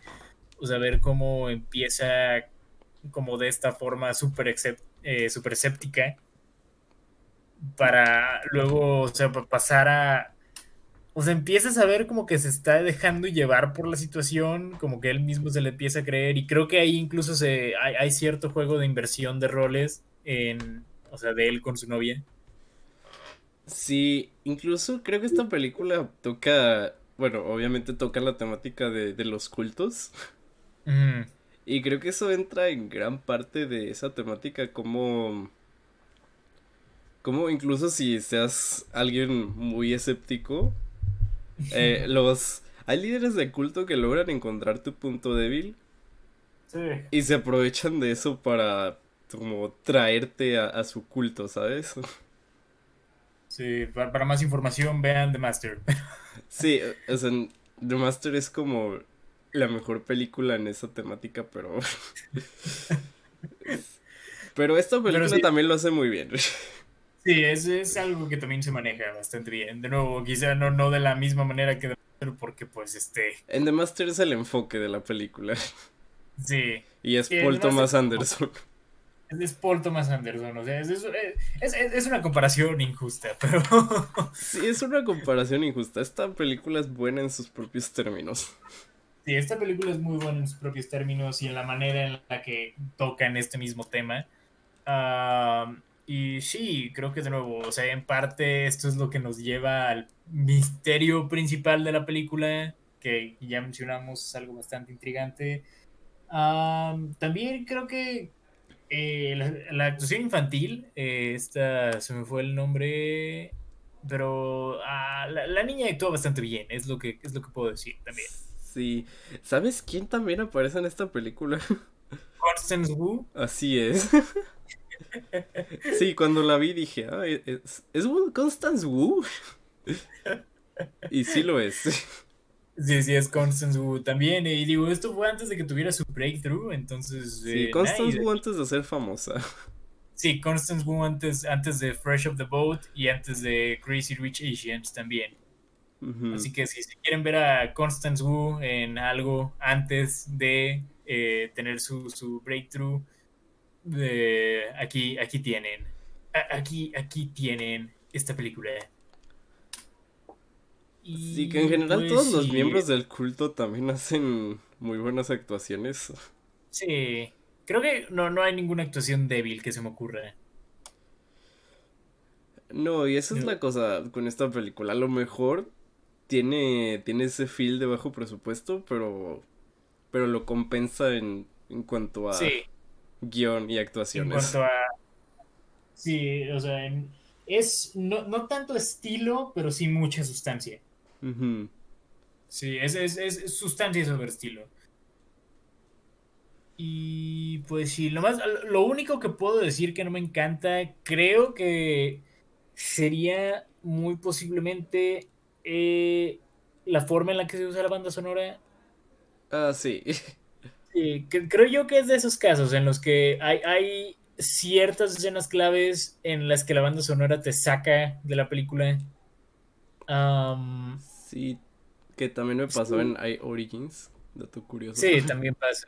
O sea, ver cómo empieza como de esta forma súper super escéptica para luego, o sea, pasar a... O sea, empiezas a ver como que se está dejando llevar por la situación, como que él mismo se le empieza a creer y creo que ahí incluso se, hay, cierto juego de inversión de roles en, o sea, de él con su novia. Sí, incluso creo que esta película toca, bueno, obviamente toca la temática de, los cultos. Y creo que eso entra en gran parte de esa temática como... Como incluso si seas alguien muy escéptico, eh, los... Hay líderes de culto que logran encontrar tu punto débil Sí. y se aprovechan de eso para como traerte a, a su culto, ¿sabes? Sí, para, para más información vean The Master. [laughs] Sí, o sea, The Master es como la mejor película en esa temática, pero... [laughs] [laughs] Pero esta película sí. también lo hace muy bien. Sí, es, es algo que también se maneja bastante bien. De nuevo, quizá no, no de la misma manera que The Master, porque pues este... En The Master es el enfoque de la película. Sí. Y es Paul Master- Thomas Anderson. Es, Paul Thomas Anderson, o sea, es, es, es, es- una comparación injusta, [laughs] pero... Sí, es una comparación injusta. Esta película es buena en sus propios términos. Sí, esta película es muy buena en sus propios términos y en la manera en la que tocan este mismo tema. Ah, y sí, creo que de nuevo, o sea, en parte esto es lo que nos lleva al misterio principal de la película, que ya mencionamos, es algo bastante intrigante. Ah, también creo que eh, la, la actuación infantil, eh, esta se me fue el nombre, pero ah, la, la niña actuó bastante bien, es lo que, es lo que puedo decir también. Sí. ¿Sabes quién también aparece en esta película? Constance Wu. Así es. [laughs] Sí, cuando la vi dije, ah, es, es Wu- Constance Wu. Y sí lo es. Sí, sí, es Constance Wu también. Y digo, esto fue antes de que tuviera su breakthrough, entonces... Sí, eh, Constance nice. Wu antes de ser famosa. Sí, Constance Wu antes, antes de Fresh of the Boat y antes de Crazy Rich Asians también. Así que si, si quieren ver a Constance Wu en algo antes de eh, tener su, su breakthrough, eh, aquí, aquí tienen. A- Aquí, aquí tienen esta película. Y, Sí, que en general pues, todos los sí, miembros del culto también hacen muy buenas actuaciones. Sí, creo que no, no hay ninguna actuación débil que se me ocurra. No, y esa es la cosa con esta película. A lo mejor tiene, tiene ese feel de bajo presupuesto, pero, pero lo compensa en, en cuanto a Sí, guion y en actuaciones. cuanto a... Sí, o sea, en- es no, no tanto estilo, pero sí mucha sustancia. Sí, es, es, es sustancia sobre estilo. Y pues sí, lo más, lo único que puedo decir que no me encanta, creo que sería muy posiblemente eh, la forma en la que se usa la banda sonora. Ah, sí. [laughs] Sí, que- creo yo que es de esos casos en los que hay, hay ciertas escenas claves en las que la banda sonora te saca de la película. Sí, que también me pasó Sí. en I Origins. Dato curioso. Sí, [laughs] también pasa.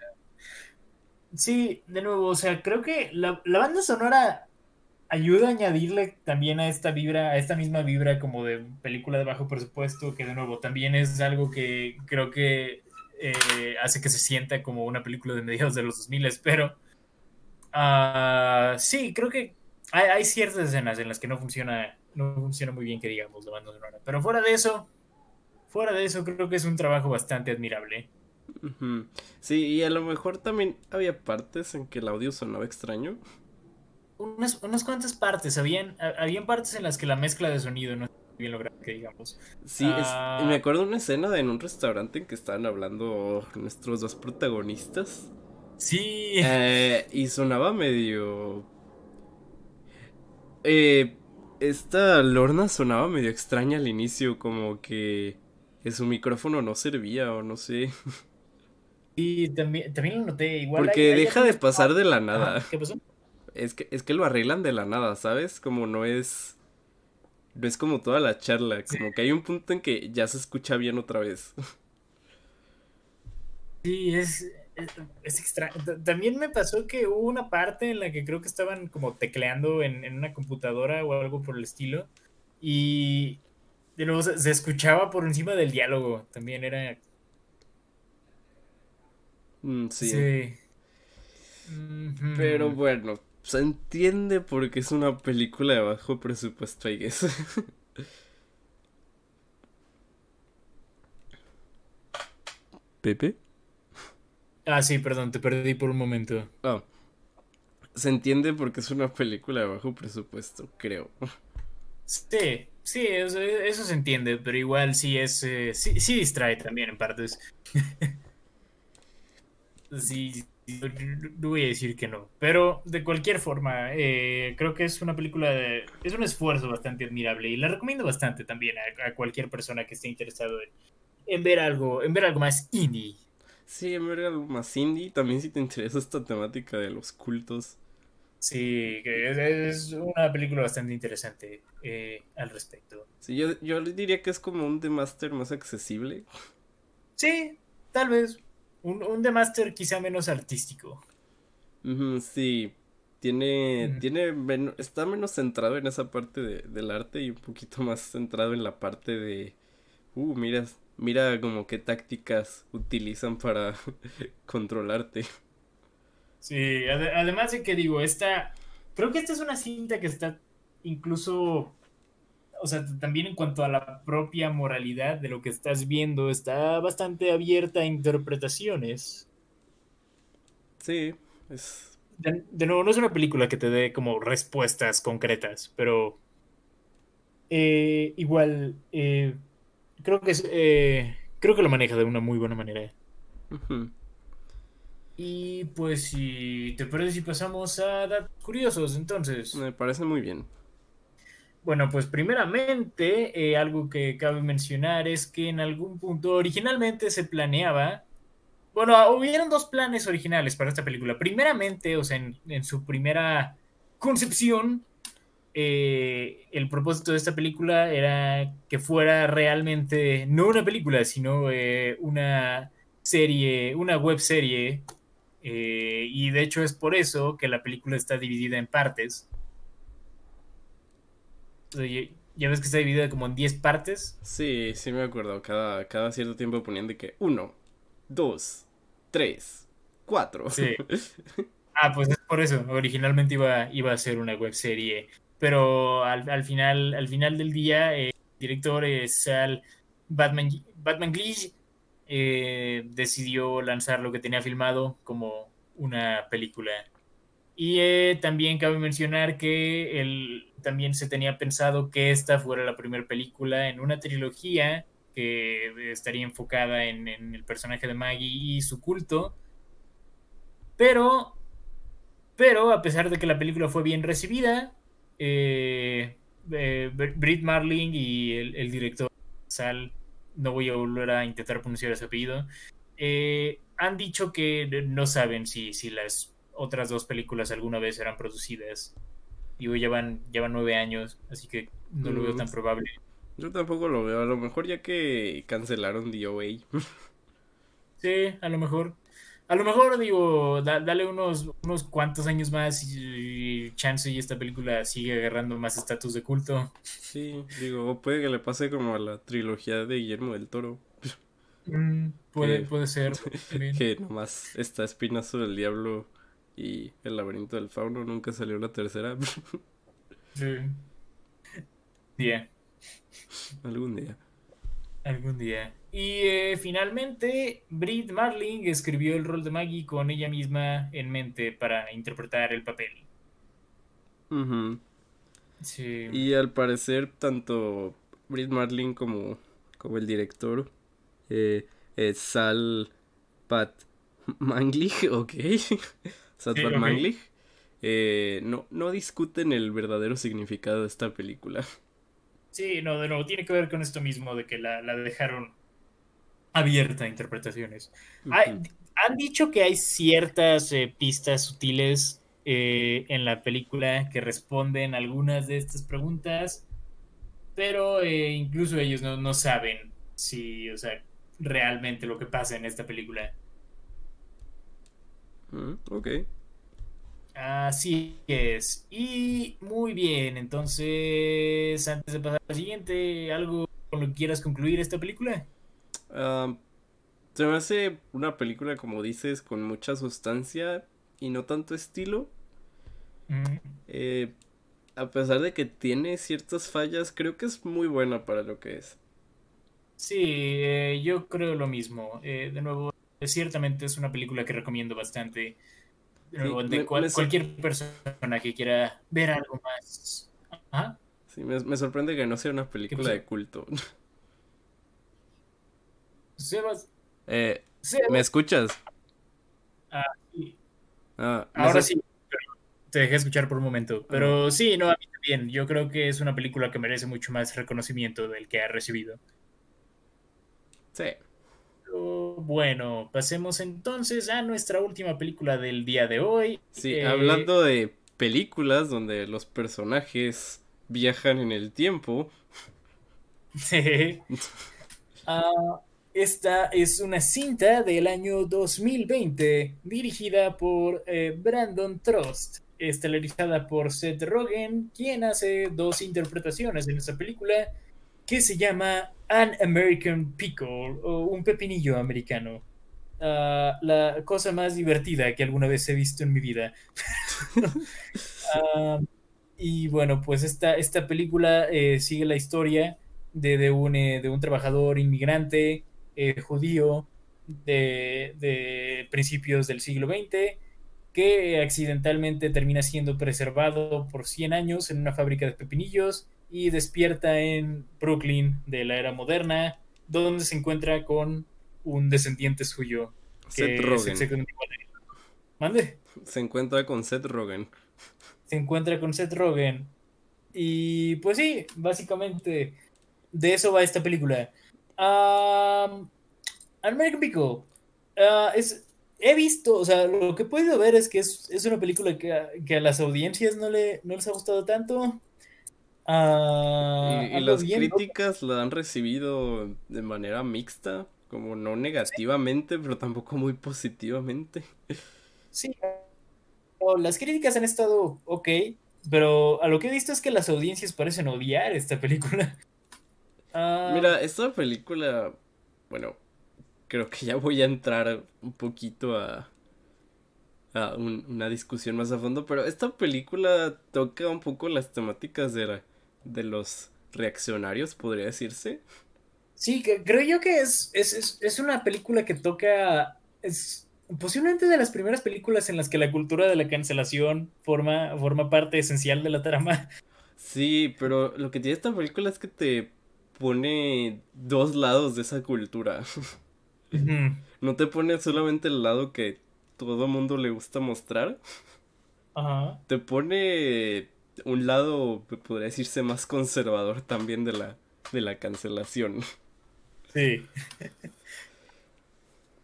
Sí, de nuevo, o sea, creo que la, la banda sonora ayuda a añadirle también a esta vibra, a esta misma vibra como de película de bajo presupuesto, que de nuevo también es algo que creo que eh, hace que se sienta como una película de mediados de los 2000, pero ah, sí, creo que hay, hay ciertas escenas en las que no funciona, no funciona muy bien que digamos la banda sonora, pero fuera de eso, fuera de eso creo que es un trabajo bastante admirable. Sí, y a lo mejor también había partes en que el audio sonaba extraño. unas, unas cuantas partes, habían, ha- habían partes en las que la mezcla de sonido no bien lograda, que digamos. Sí, Ah. me acuerdo una escena de en un restaurante en que estaban hablando nuestros dos protagonistas. Sí, Eh, y sonaba medio. Eh, esta Lorna sonaba medio extraña al inicio, como que, que su micrófono no servía o no sé. y también, también lo noté. Igual Porque hay- hay deja de pasar de la Ajá, nada. ¿Qué pasó? Es que, es que lo arreglan de la nada, ¿sabes? Como no es. No es como toda la charla. Como que hay un punto en que ya se escucha bien otra vez. [laughs] Sí, es, es, es extraño. También me pasó que hubo una parte en la que creo que estaban como tecleando en, en una computadora o algo por el estilo. Y de nuevo se, se escuchaba por encima del diálogo. También era. Mm, sí. Sí. Pero bueno, se entiende porque es una película de bajo presupuesto, I guess. [laughs] ¿Pepe? Ah, sí, perdón, te perdí por un momento. Ah, se entiende porque es una película de bajo presupuesto, creo. Sí, sí, eso, eso se entiende, pero igual sí es. eh, sí, sí distrae también en partes. [laughs] sí, no voy a decir que no. Pero de cualquier forma, eh, creo que es una película de. Es un esfuerzo bastante admirable y la recomiendo bastante también a, a cualquier persona que esté interesado en, en ver algo, en ver algo más indie. Sí, en ver algo más indie, también si te interesa esta temática de los cultos. Sí, es, es una película bastante interesante eh, al respecto. Sí, yo, yo diría que es como un The Master más accesible. Sí, tal vez. Un, un The Master quizá menos artístico. Sí, tiene, tiene men- está menos centrado en esa parte de- del arte y un poquito más centrado en la parte de, uh, mira, mira como qué tácticas utilizan para [laughs] controlarte. Sí, ade- además de que digo, esta, creo que esta es una cinta que está incluso, o sea, también en cuanto a la propia moralidad de lo que estás viendo, está bastante abierta a interpretaciones. Sí, es, De, de nuevo, no es una película que te dé como respuestas concretas, pero eh, igual, eh, creo que es, eh, creo que lo maneja de una muy buena manera. Y pues si te parece si pasamos a datos curiosos, entonces. Me parece muy bien. Bueno, pues primeramente, eh, algo que cabe mencionar es que en algún punto originalmente se planeaba, bueno, hubieron dos planes originales para esta película. Primeramente, o sea, en, su primera concepción, eh, el propósito de esta película era que fuera realmente, no una película, sino eh, una serie, una web serie. eh, y de hecho es por eso que la película está dividida en partes. Ya, ves que está dividida como en 10 partes. Sí, sí me acuerdo. Cada, cada cierto tiempo ponían de que uno, dos, tres, cuatro. Sí. [laughs] Ah, pues es por eso. Originalmente iba, iba a ser una web serie. Pero al, al final, al final del día, eh, el director eh, Sal Batman, Batman Glitch eh, decidió lanzar lo que tenía filmado como una película. Y eh, también cabe mencionar que el, también se tenía pensado que esta fuera la primera película en una trilogía que estaría enfocada en, en el personaje de Maggie y su culto. Pero, pero a pesar de que la película fue bien recibida, eh, eh, Britt Marling y el, el director Sal, no voy a volver a intentar pronunciar ese apellido, eh, han dicho que no saben si, si las otras dos películas alguna vez eran producidas. Digo, llevan, llevan nueve años, así que no lo veo tan probable. Yo tampoco lo veo. A lo mejor ya que cancelaron DOA. [laughs] Sí, a lo mejor. A lo mejor, digo, da- dale unos, unos cuantos años más y, y chance y esta película sigue agarrando más estatus de culto. Sí, digo, puede que le pase como a la trilogía de Guillermo del Toro. Mm, puede, Que- puede ser. [laughs] Que nomás está Espinazo del Diablo y El laberinto del fauno. Nunca salió la tercera. Sí. Día, Algún día. algún día. Y eh, finalmente, Britt Marling escribió el rol de Maggie con ella misma en mente para interpretar el papel. Sí. Y al parecer, tanto Britt Marling como, como el director, eh, eh, Sal Pat Manglich, [laughs] ok. Sí. Manglich, eh, no, no discuten el verdadero significado de esta película. Sí, no, de nuevo, tiene que ver con esto mismo de que la, la dejaron abierta a interpretaciones. Hay- han dicho que hay ciertas eh, pistas sutiles eh, en la película que responden a algunas de estas preguntas, pero eh, incluso ellos no, no saben si, o sea, realmente lo que pasa en esta película. Mm, ok. Así es. Y muy bien, entonces, antes de pasar al siguiente, ¿algo con lo que quieras concluir esta película? Ah, se me hace una película, como dices, con mucha sustancia y no tanto estilo. Mm, Eh, a pesar de que tiene ciertas fallas, creo que es muy buena para lo que es. Sí, eh, yo creo lo mismo. Eh, de nuevo, ciertamente es una película que recomiendo bastante. de cualquier persona que quiera ver algo más. Sí, me, sorprende que no sea una película de culto. [laughs] Sebas. Eh, ¿Me escuchas? Ah, sí. Ah, Ahora sí, te dejé escuchar por un momento. Pero sí, no, a mí también. Yo creo que es una película que merece mucho más reconocimiento del que ha recibido. Sí. Bueno, pasemos entonces a nuestra última película del día de hoy. Sí, eh, hablando de películas donde los personajes viajan en el tiempo. [laughs] Sí. Ah, esta es una cinta del año 2020 dirigida por eh, Brandon Trost, estelarizada por Seth Rogen, quien hace dos interpretaciones en esta película que se llama An American Pickle o un pepinillo americano. Ah, la cosa más divertida que alguna vez he visto en mi vida. [laughs] Ah, y bueno, pues esta, esta película eh, sigue la historia de, un, eh, de un trabajador inmigrante eh, judío de, de, principios del siglo XX que accidentalmente termina siendo preservado por 100 años en una fábrica de pepinillos y despierta en Brooklyn de la era moderna, donde se encuentra con un descendiente suyo. Seth Rogen. ¿Mande? Se encuentra con Seth Rogen. Se encuentra con Seth Rogen. Y pues sí, básicamente de eso va esta película. Um, American Pickle. Ah, es, he visto, o sea, lo que he podido ver es que es, una película que a, que a, las audiencias no, le, no les ha gustado tanto. Y, las críticas la han recibido de manera mixta, como no negativamente, pero tampoco muy positivamente. Sí, las críticas han estado ok, pero a lo que he visto es que las audiencias parecen odiar esta película. [laughs] Mira, esta película, bueno, creo que ya voy a entrar un poquito a, a una discusión más a fondo, pero esta película toca un poco las temáticas de, de los reaccionarios, podría decirse. Sí, creo yo que es, es, es, una película que toca, es posiblemente de las primeras películas en las que la cultura de la cancelación forma, forma parte esencial de la trama. Sí, pero lo que tiene esta película es que te pone dos lados de esa cultura. [laughs] No te pone solamente el lado que todo mundo le gusta mostrar. Ajá. Te pone un lado, podría decirse, más conservador también de la, de la cancelación. Sí.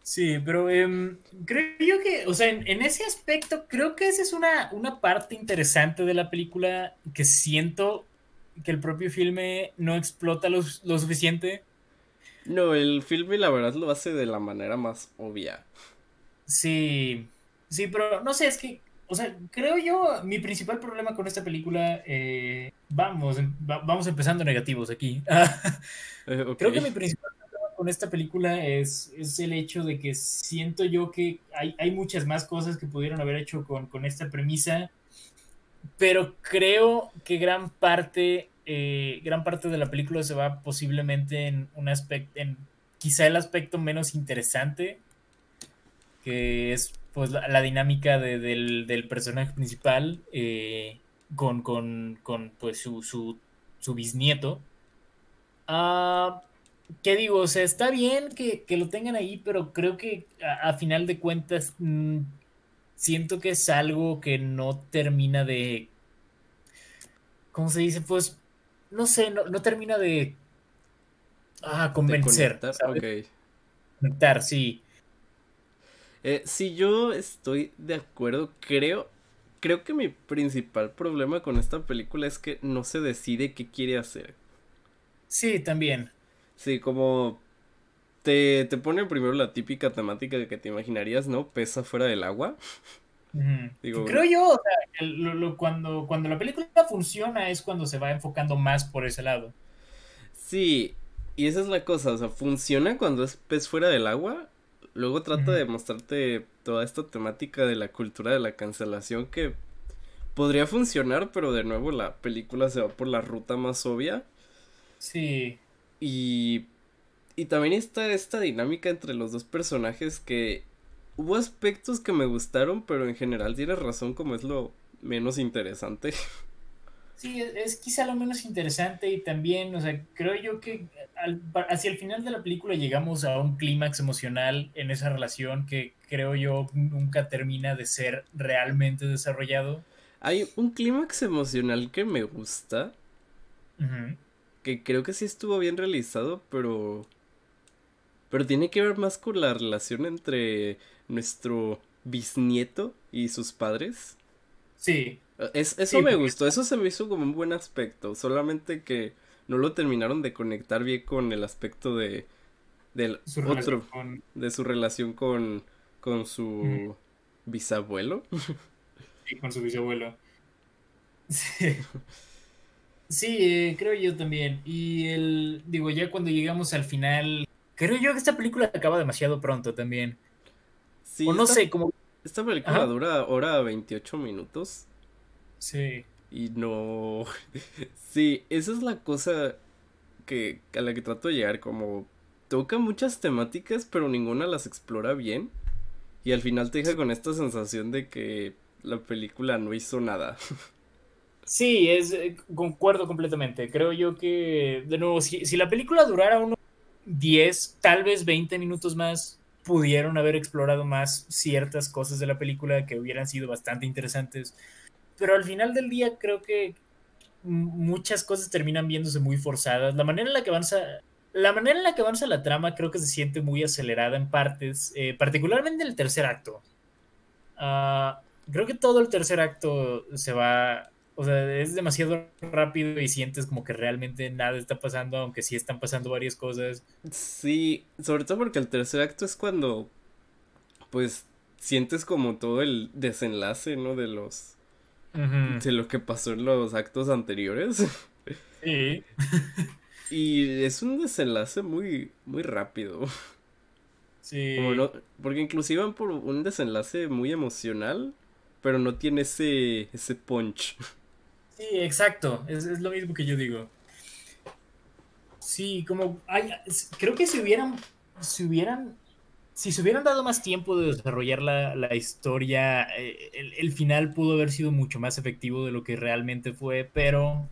Sí, pero em, creo yo que, o sea, en, ese aspecto, creo que esa es una, una parte interesante de la película que siento que el propio filme no explota lo, suficiente. No, el filme la verdad lo hace de la manera más obvia. Sí, sí, pero no sé, es que, o sea, creo yo, mi principal problema con esta película, eh, vamos, em, vamos empezando negativos aquí. [laughs] Eh, creo que mi principal problema con esta película es, es el hecho de que siento yo que hay, hay muchas más cosas que pudieron haber hecho con, con esta premisa pero creo que gran parte, eh, gran parte de la película se va posiblemente en un aspecto, en quizá el aspecto menos interesante, que es pues la, dinámica del, personaje principal eh, con, pues su, su, bisnieto. Ah, ¿Qué digo? O sea, está bien que, lo tengan ahí, pero creo que a, final de cuentas mm, siento que es algo que no termina de. ¿Cómo se dice? Pues. No sé, no, termina de. Ah, convencer. De conectar, sí. Eh, si yo estoy de acuerdo, creo. Creo que mi principal problema con esta película es que no se decide qué quiere hacer. Sí, también. Sí, como te, te pone primero la típica temática que te imaginarías, ¿no? Pesa fuera del agua. Creo yo, o sea, cuando, cuando la película funciona es cuando se va enfocando más por ese lado. Sí, y esa es la cosa, o sea, funciona cuando es pez fuera del agua, luego trata de mostrarte toda esta temática de la cultura de la cancelación que podría funcionar, pero de nuevo la película se va por la ruta más obvia. Sí. Y y también está esta dinámica entre los dos personajes que hubo aspectos que me gustaron, pero en general tienes razón como es lo menos interesante. [laughs] Sí, es, quizá lo menos interesante y también, o sea, creo yo que hacia el final de la película llegamos a un clímax emocional en esa relación que creo yo nunca termina de ser realmente desarrollado. Hay un clímax emocional que me gusta, que creo que sí estuvo bien realizado, pero... Pero tiene que ver más con la relación entre nuestro bisnieto y sus padres. Sí. Eso me gustó, eso se me hizo como un buen aspecto, solamente que no lo terminaron de conectar bien con el aspecto de del otro de su relación con con su bisabuelo. [laughs] Sí, con su bisabuelo. Sí. Sí, eh, creo yo también. Y el digo, ya cuando llegamos al final, creo yo que esta película acaba demasiado pronto también. Sí, o no sé, como esta película dura hora 28 minutos. Sí. Y no. [laughs] sí, esa es la cosa que a la que trato de llegar. Como toca muchas temáticas, pero ninguna las explora bien. Y al final te deja con esta sensación de que la película no hizo nada. [laughs] Sí, es, eh, concuerdo completamente. Creo yo que, de nuevo, si, si la película durara unos 10, tal vez 20 minutos más, pudieron haber explorado más ciertas cosas de la película que hubieran sido bastante interesantes. Pero al final del día creo que muchas cosas terminan viéndose muy forzadas. La manera en la que avanza, la manera en la que avanza la trama creo que se siente muy acelerada en partes, eh, particularmente el tercer acto. Ah, creo que todo el tercer acto se va o sea, es demasiado rápido y sientes como que realmente nada está pasando, aunque sí están pasando varias cosas. Sí, sobre todo porque el tercer acto es cuando, pues, sientes como todo el desenlace, ¿no? De los... De lo que pasó en los actos anteriores. Sí. [laughs] y es un desenlace muy, muy rápido. Sí. porque inclusive van por un desenlace muy emocional, pero no tiene ese, ese punch. Sí, exacto, es, lo mismo que yo digo. Sí, como creo que si hubieran, si hubieran, si se hubieran dado más tiempo de desarrollar la, historia, eh, el, final pudo haber sido mucho más efectivo de lo que realmente fue, pero,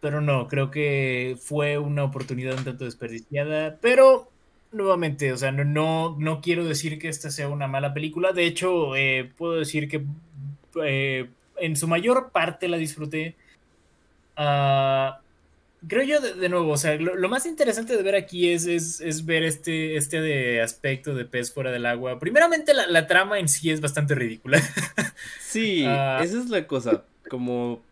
pero no, creo que fue una oportunidad un tanto desperdiciada, pero nuevamente, o sea, no, no, quiero decir que esta sea una mala película, de hecho, eh, puedo decir que eh, en su mayor parte la disfruté. Ah, creo yo, de, nuevo, o sea, lo, más interesante de ver aquí es, es, ver este, este de aspecto de pez fuera del agua. Primeramente, la, trama en sí es bastante ridícula. [laughs] Sí, ah. esa es la cosa. Como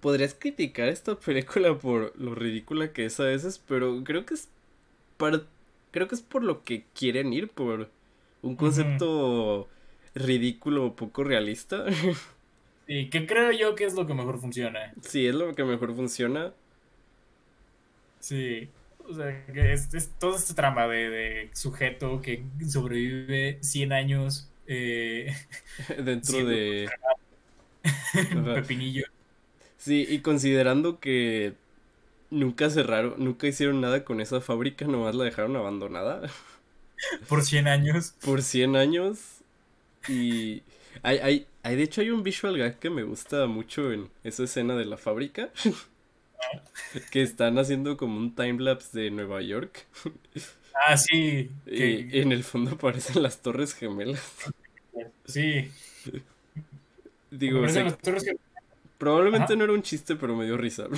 podrías criticar esta película por lo ridícula que es a veces, pero creo que es para, creo que es por lo que quieren ir, por un concepto ridículo poco realista. [laughs] Sí, que creo yo que es lo que mejor funciona. Sí, es lo que mejor funciona. Sí. O sea, que es, es toda esta trama de, sujeto que sobrevive 100 años eh, [laughs] dentro de... un pepinillo. Sí, y considerando que nunca cerraron, nunca hicieron nada con esa fábrica, nomás la dejaron abandonada. [laughs] Por 100 años. Por 100 años. Y hay, hay, hay, de hecho, hay un visual gag que me gusta mucho en esa escena de la fábrica. [laughs] [laughs] que están haciendo como un timelapse de Nueva York. [laughs] Ah, sí. Y en el fondo aparecen las Torres Gemelas. Sí. Digo, probablemente no era un chiste, pero me dio risa. [laughs]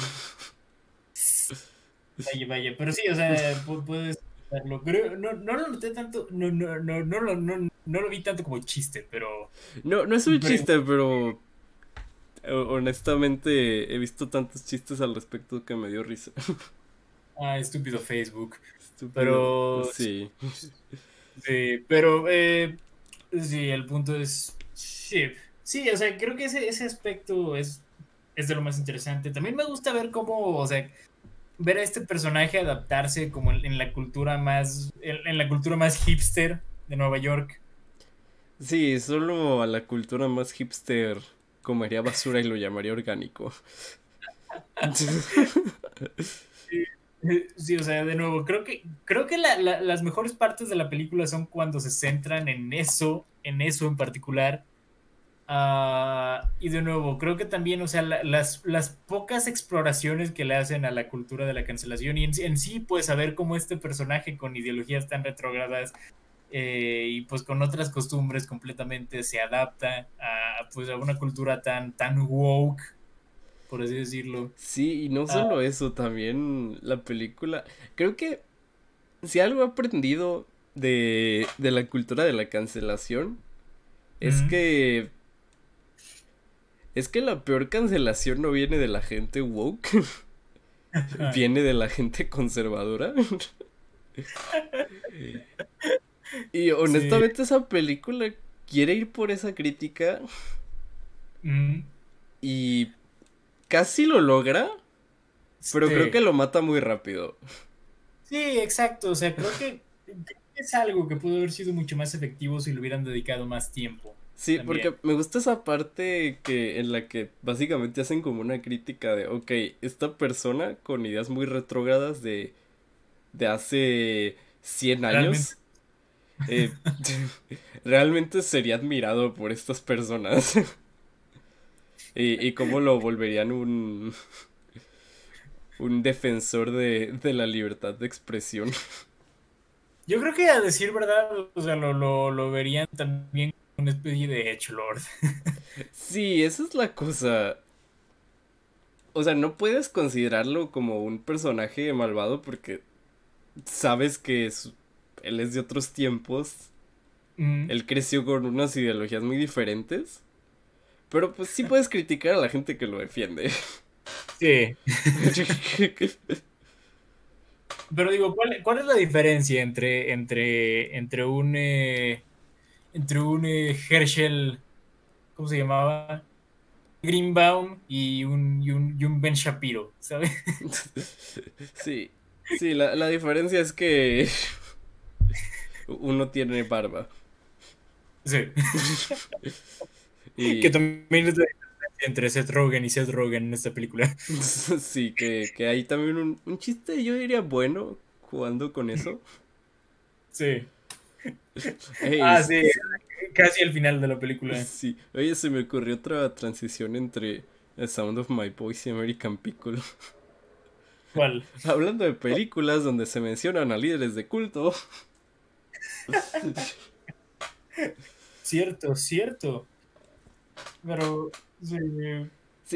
Vaya, vaya, pero sí, o sea, puedes no, no lo noté tanto, no, no, no, no, no, no, no lo vi tanto como chiste, pero... No, no es un chiste, pero honestamente he visto tantos chistes al respecto que me dio risa. [laughs] Ah, estúpido Facebook. Pero... Sí. [laughs] Sí, pero... Eh, sí, el punto es... Sí, sí, o sea, creo que ese, ese aspecto es, es de lo más interesante. También me gusta ver cómo, o sea, ver a este personaje adaptarse como en, la cultura más en, la cultura más hipster de Nueva York. Sí, solo a la cultura más hipster comería basura y lo llamaría orgánico. Sí, o sea, de nuevo, creo que, creo que las mejores partes de la película son cuando se centran en eso, en eso en particular. Ah, y de nuevo, creo que también, o sea, las, las pocas exploraciones que le hacen a la cultura de la cancelación y en, sí, pues, saber cómo este personaje con ideologías tan retrógradas eh, y pues con otras costumbres completamente se adapta a, pues, a una cultura tan, tan woke por así decirlo. Sí, y no solo ah. eso, también la película. Creo que si algo he aprendido de, de la cultura de la cancelación es que. Es que la peor cancelación no viene de la gente woke. [laughs] viene de la gente conservadora. [laughs] [laughs] y honestamente esa película quiere ir por esa crítica. Y casi lo logra, pero creo que lo mata muy rápido. Sí, exacto. O sea, creo que es algo que pudo haber sido mucho más efectivo si le hubieran dedicado más tiempo. Sí, porque me gusta esa parte que en la que básicamente hacen como una crítica de, ok, esta persona con ideas muy retrógradas de, de hace 100 años, realmente, eh, [laughs] realmente sería admirado por estas personas. [laughs] y, y cómo lo volverían un, un defensor de, de la libertad de expresión. Yo creo que a decir verdad, o sea, lo, lo, lo verían también como una especie de Edgelord. [laughs] Sí, esa es la cosa. O sea, no puedes considerarlo como un personaje malvado porque sabes que es, él es de otros tiempos. Él creció con unas ideologías muy diferentes. Pero pues sí puedes criticar a la gente que lo defiende. Sí. [laughs] Pero digo, ¿cuál, es la diferencia entre, entre, entre un eh, entre un eh, Herschel, ¿cómo se llamaba? Greenbaum y un, y un, Ben Shapiro, ¿sabes? [laughs] Sí, sí, la, la diferencia es que uno tiene barba. Sí. Que también es la diferencia entre Seth Rogen y Seth Rogen en esta película. [laughs] sí, que, que hay también un, un chiste, yo diría bueno, jugando con eso. Sí. ah, sí, casi al final de la película. Sí, oye, se me ocurrió otra transición entre The Sound of My Voice y American Pickle. ¿Cuál? [laughs] Hablando de películas donde se mencionan a líderes de culto. [laughs] cierto, cierto. Pero,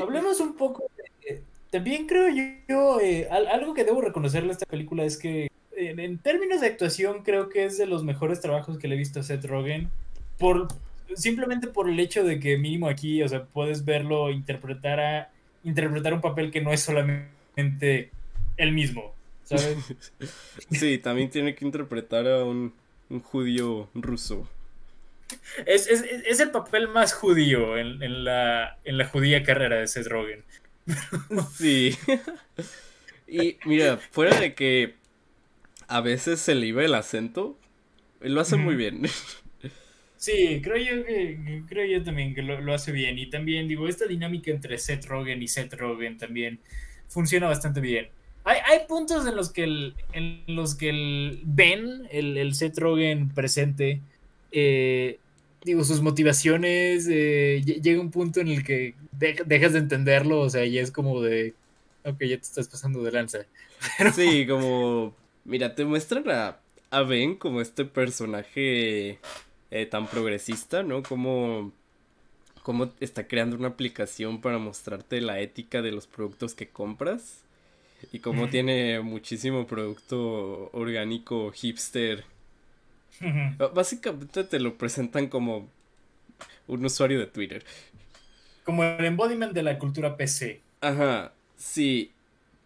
hablemos un poco. De, también creo yo, eh, algo que debo reconocerle a esta película es que, en, términos de actuación, creo que es de los mejores trabajos que le he visto a Seth Rogen. Por, simplemente por el hecho de que, mínimo aquí, o sea, puedes verlo interpretar, a, interpretar un papel que no es solamente él mismo, ¿sabes? [laughs] sí, también tiene que interpretar a un, un judío ruso. Es, el papel más judío en, la, en la judía carrera de Seth Rogen. Sí. Y mira, fuera de que a veces se le iba el acento, él lo hace muy bien. Sí, creo yo que creo yo también que lo, hace bien. Y también digo, esta dinámica entre Seth Rogen y Seth Rogen también funciona bastante bien. Hay, puntos en los que el, en los que el Ben, el, el Seth presente, eh, digo, sus motivaciones, eh, llega un punto en el que dejas de entenderlo, o sea, y es como de, ok, ya te estás pasando de lanza. [laughs] Sí, como, mira, te muestran a, Ben como este personaje eh, tan progresista, ¿no? Como, como está creando una aplicación para mostrarte la ética de los productos que compras. Y como tiene muchísimo producto orgánico hipster Básicamente te lo presentan como un usuario de Twitter. Como el embodiment de la cultura PC. Ajá, sí.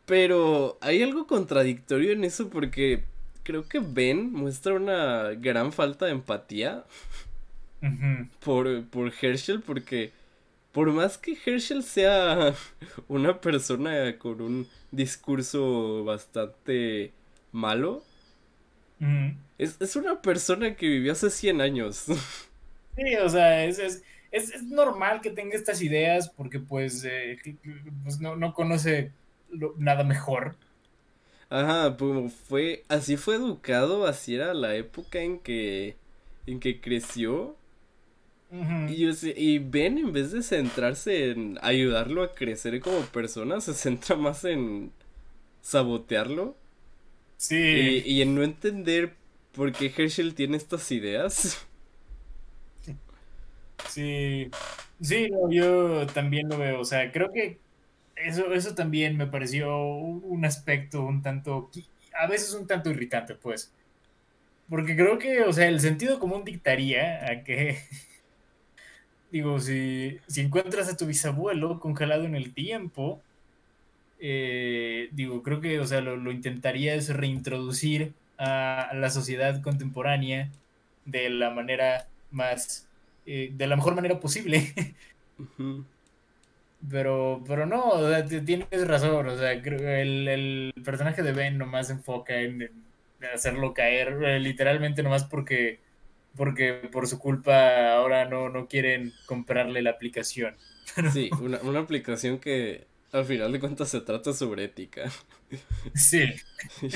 Pero hay algo contradictorio en eso porque creo que Ben muestra una gran falta de empatía por, por Herschel porque por más que Herschel sea [laughs] una persona con un discurso bastante malo, es, una persona que vivió hace 100 años. [laughs] Sí, o sea, es, es, normal que tenga estas ideas porque pues, eh, pues no, conoce nada mejor. Ajá, como fue, así fue educado, así era la época en que, en que creció. Y, yo y Ben, en vez de centrarse en ayudarlo a crecer como persona, se centra más en sabotearlo. Sí, y en no entender por qué Herschel tiene estas ideas. sí, sí, no, yo también lo veo, o sea, creo que eso, eso también me pareció un aspecto un tanto, a veces un tanto irritante, pues, porque creo que, o sea, el sentido común dictaría a que, digo, si, si encuentras a tu bisabuelo congelado en el tiempo, eh, digo, creo que, o sea, lo, lo intentarías reintroducir a la sociedad contemporánea de la manera más, eh, de la mejor manera posible. [laughs] Pero, pero no, o sea, tienes razón, o sea, creo que el, el personaje de Ben nomás se enfoca en, en hacerlo caer, eh, literalmente nomás porque, porque por su culpa ahora no, no quieren comprarle la aplicación. [laughs] Sí, una, una aplicación que al final de cuentas se trata sobre ética. Sí, [laughs]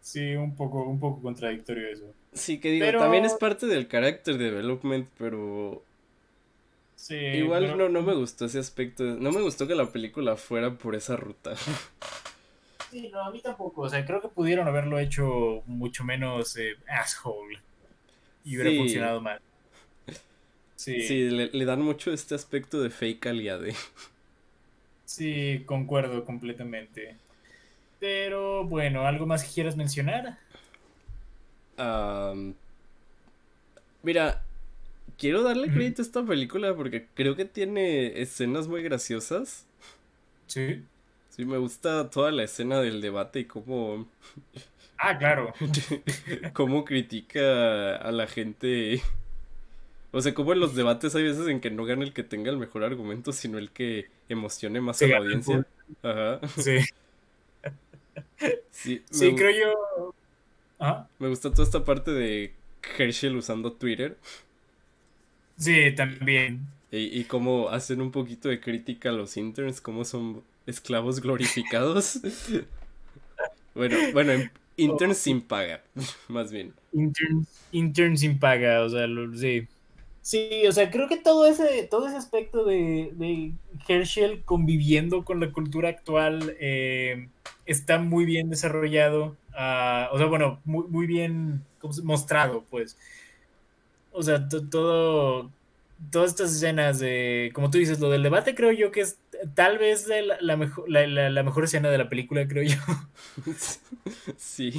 sí, un poco, un poco contradictorio eso. Sí, que digo, Pero- también es parte del character development, pero Sí, igual pero- no, no me gustó ese aspecto. No me gustó que la película fuera por esa ruta. [laughs] Sí, no, a mí tampoco. O sea, creo que pudieron haberlo hecho mucho menos eh, asshole y hubiera Sí. funcionado mal. Sí, sí, Sí, le, le dan mucho este aspecto de fake aliade. concuerdo completamente. Pero bueno, ¿algo más que quieras mencionar? Am, mira, quiero darle crédito a esta película porque creo que tiene escenas muy graciosas. Sí. Sí, me gusta toda la escena del debate y cómo, Ah, claro. [laughs] cómo critica a la gente. O sea, como en los debates hay veces en que no gana el que tenga el mejor argumento, sino el que emocione más a la audiencia. Ajá. Sí, Sí, creo yo. Ah, me gusta toda esta parte de Herschel usando Twitter sí, también. y, y cómo hacen un poquito de crítica a los interns, cómo son esclavos glorificados. Bueno, bueno, interns sin paga, [laughs] más bien. Intern, intern sin paga, o sea, lo- sí. Sí, o sea, creo que todo ese, todo ese aspecto de, de Herschel conviviendo con la cultura actual eh, está muy bien desarrollado. ah, o sea, bueno, muy, muy bien ¿cómo se- mostrado, pues. O sea, to- todo, todas estas escenas de, como tú dices, lo del debate creo yo que es tal vez de la, la mejor, la, mejor escena de la película, creo yo. [laughs] Sí,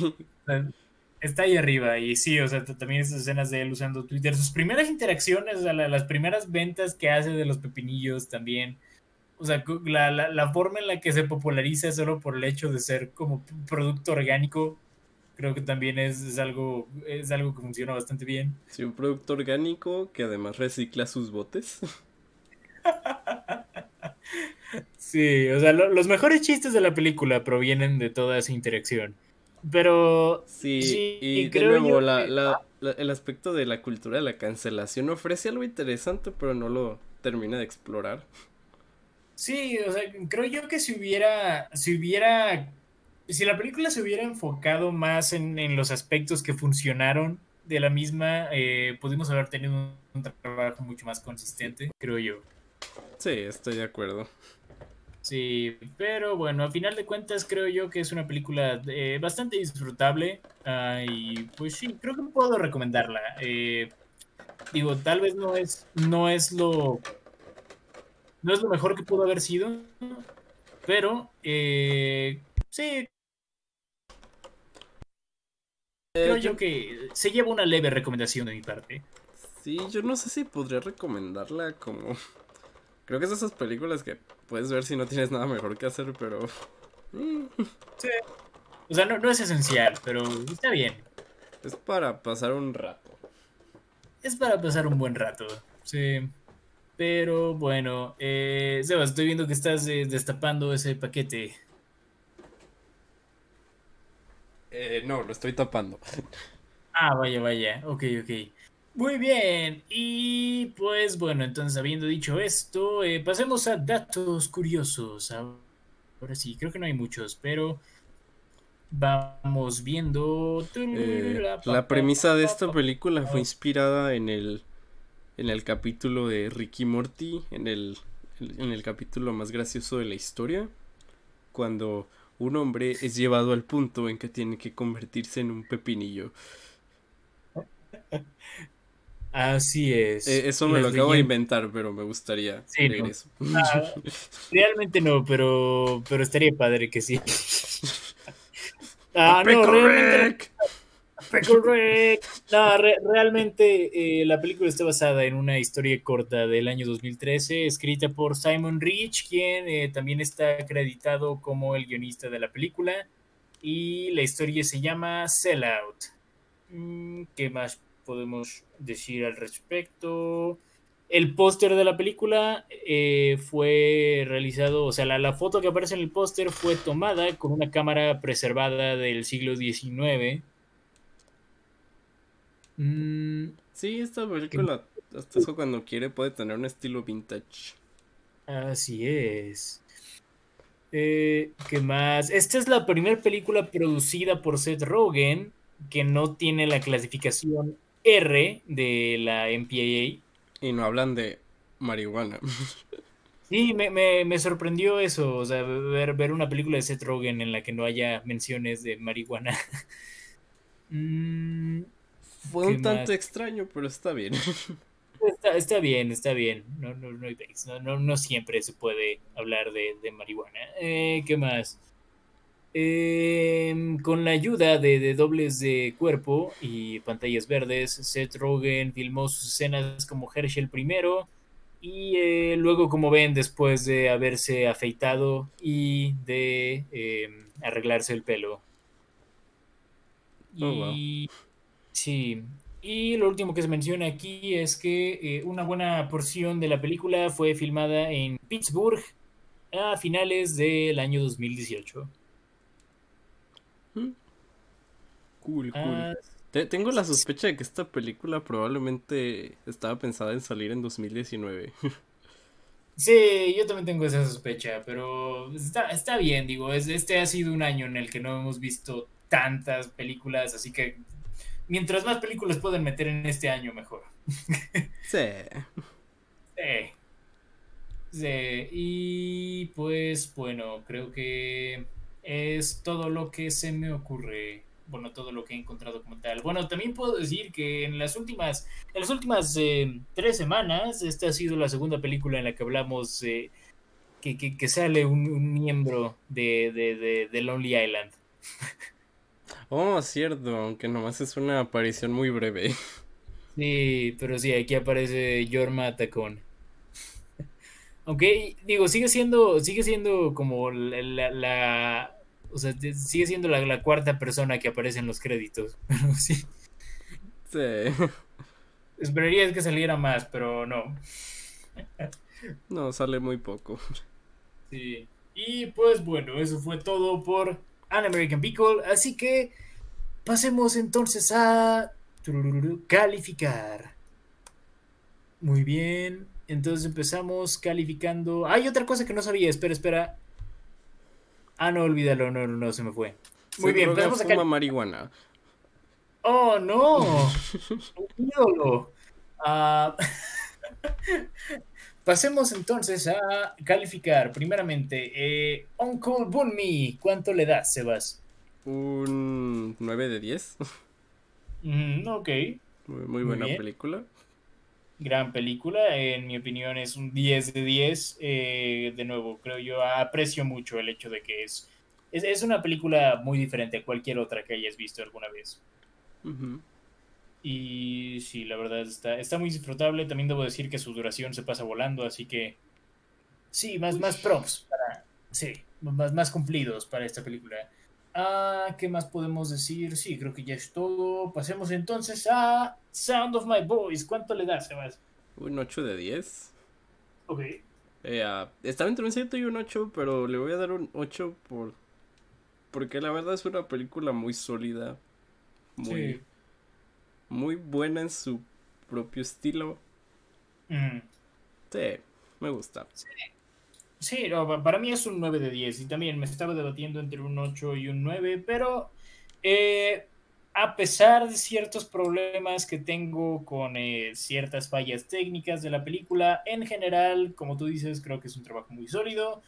Está ahí arriba y sí, o sea, también esas escenas de él usando Twitter, sus primeras interacciones, o sea, la- las primeras ventas que hace de los pepinillos también, o sea, la, la, la forma en la que se populariza solo por el hecho de ser como producto orgánico, creo que también es, es algo, es algo que funciona bastante bien. sí, un producto orgánico que además recicla sus botes. [laughs] Sí, o sea, lo- los mejores chistes de la película provienen de toda esa interacción. Pero Sí, Sí, y de creo nuevo, yo la, que- la- la- el aspecto de la cultura de la cancelación ofrece algo interesante, pero no lo termina de explorar. Sí, o sea, creo yo que si hubiera, si hubiera, si la película se hubiera enfocado más en, en los aspectos que funcionaron de la misma, eh, pudimos haber tenido un trabajo mucho más consistente, creo yo. Sí, estoy de acuerdo. Sí, pero bueno, a final de cuentas creo yo que es una película eh, bastante disfrutable ah, y pues sí, creo que puedo recomendarla. Eh, digo, tal vez no es, no es lo, no es lo mejor que pudo haber sido, pero eh, sí, creo Eh, yo que se lleva una leve recomendación de mi parte. Sí, yo no sé si podría recomendarla como... [laughs] Creo que es de esas películas que puedes ver si no tienes nada mejor que hacer, pero... [laughs] Sí. O sea, no, no es esencial, pero está bien. Es para pasar un rato. Es para pasar un buen rato, sí. Pero bueno, eh, Sebas, estoy viendo que estás eh, destapando ese paquete. Eh, no, lo estoy tapando. [laughs] Ah, vaya, vaya, ok, ok. Muy bien, y pues bueno, entonces habiendo dicho esto, eh, pasemos a datos curiosos. ahora sí, creo que no hay muchos, pero vamos viendo. Eh, la premisa de esta película fue inspirada en el en el capítulo de Ricky Morty, en el en el capítulo más gracioso de la historia, cuando un hombre es llevado al punto en que tiene que convertirse en un pepinillo. [laughs] Así es. Eh, eso me lo acabo de inventar, pero me gustaría eso. Ah, [laughs] realmente no, pero, pero estaría padre que sí. [laughs] ah, no, realmente. No, realmente eh, la película está basada en una historia corta del año 2013, escrita por Simon Rich, quien eh, también está acreditado como el guionista de la película. Y la historia se llama Sellout. Mm, ¿Qué más podemos decir al respecto? El póster de la película eh, fue realizado, o sea, la, la, foto que aparece en el póster fue tomada con una cámara preservada del siglo XIX. Mm, sí, esta película, hasta eso cuando quiere, puede tener un estilo vintage. Así es. Eh, ¿Qué más? Esta es la primera película producida por Seth Rogen que no tiene la clasificación R de la MPAA. Y no hablan de marihuana. [laughs] Sí, me, sorprendió eso, o sea, ver, ver, una película de Seth Rogen en la que no haya menciones de marihuana. [laughs] Mm, Fue un tanto extraño, pero está bien. [laughs] Está, bien, está bien. No, no, no, no, siempre se puede hablar de, marihuana. Eh, ¿Qué más? Em, con la ayuda de, dobles de cuerpo y pantallas verdes, Seth Rogen filmó sus escenas como Herschel primero y eh, luego, como ven, después de haberse afeitado y de em, arreglarse el pelo. Oh, y sí, y lo último que se menciona aquí es que eh, una buena porción de la película fue filmada en Pittsburgh a finales del año 2018. Cool, cool. Ah, tengo la sospecha de que esta película probablemente estaba pensada en salir en 2019. [laughs] Sí, yo también tengo esa sospecha, pero está, está bien, digo, este ha sido un año en el que no hemos visto tantas películas, así que mientras más películas pueden meter en este año, mejor. [laughs] Sí. Sí. Sí, y pues bueno, creo que es todo lo que se me ocurre. Bueno, todo lo que he encontrado como tal. Bueno, también puedo decir que en las últimas, en las últimas eh, tres semanas, esta ha sido la segunda película en la que hablamos que, que, sale un, miembro de, de, Lonely Island. [laughs] Oh, cierto, aunque nomás es una aparición muy breve. Sí, pero sí, aquí aparece Jorma Tacón. Aunque, digo, sigue siendo, sigue siendo como la, o sea, sigue siendo la, cuarta persona que aparece en los créditos. [laughs] sí. Sí. Esperaría que saliera más, pero no. no, sale muy poco. Sí. Y pues bueno, eso fue todo por An American Pickle. Así que pasemos entonces a calificar. Muy bien. Entonces empezamos calificando. Hay otra cosa que no sabía. Espera, espera. Ah, no, olvídalo. No, no, no, se me fue. Muy bien, empezamos a fuma marihuana. Oh, no. [laughs] ídolo. Ah, [laughs] pasemos entonces a calificar. Primeramente, eh, Uncle Bunmi. ¿Cuánto le das, Sebas? Un 9 de 10. [laughs] Mm, ok. Muy, buena película gran película. En mi opinión es un 10 de 10. Eh, de nuevo, creo yo aprecio mucho el hecho de que es, es, una película muy diferente a cualquier otra que hayas visto alguna vez. Y sí, la verdad está, está muy disfrutable. También debo decir que su duración se pasa volando, así que sí, más, más props para, sí, más, más cumplidos para esta película. Ah, ¿qué más podemos decir? Sí, creo que ya es todo. Pasemos entonces a Sound of My Voice. ¿Cuánto le das, Sebas? Un 8 de 10. Ok. Eh, estaba entre un 7 y un 8, pero le voy a dar un 8 por... porque la verdad es una película muy sólida. Muy, muy buena en su propio estilo. Mm. Sí, me gusta. Sí. Sí, no, para mí es un 9 de 10 y también me estaba debatiendo entre un 8 y un 9, pero eh, a pesar de ciertos problemas que tengo con eh, ciertas fallas técnicas de la película, en general, como tú dices, creo que es un trabajo muy sólido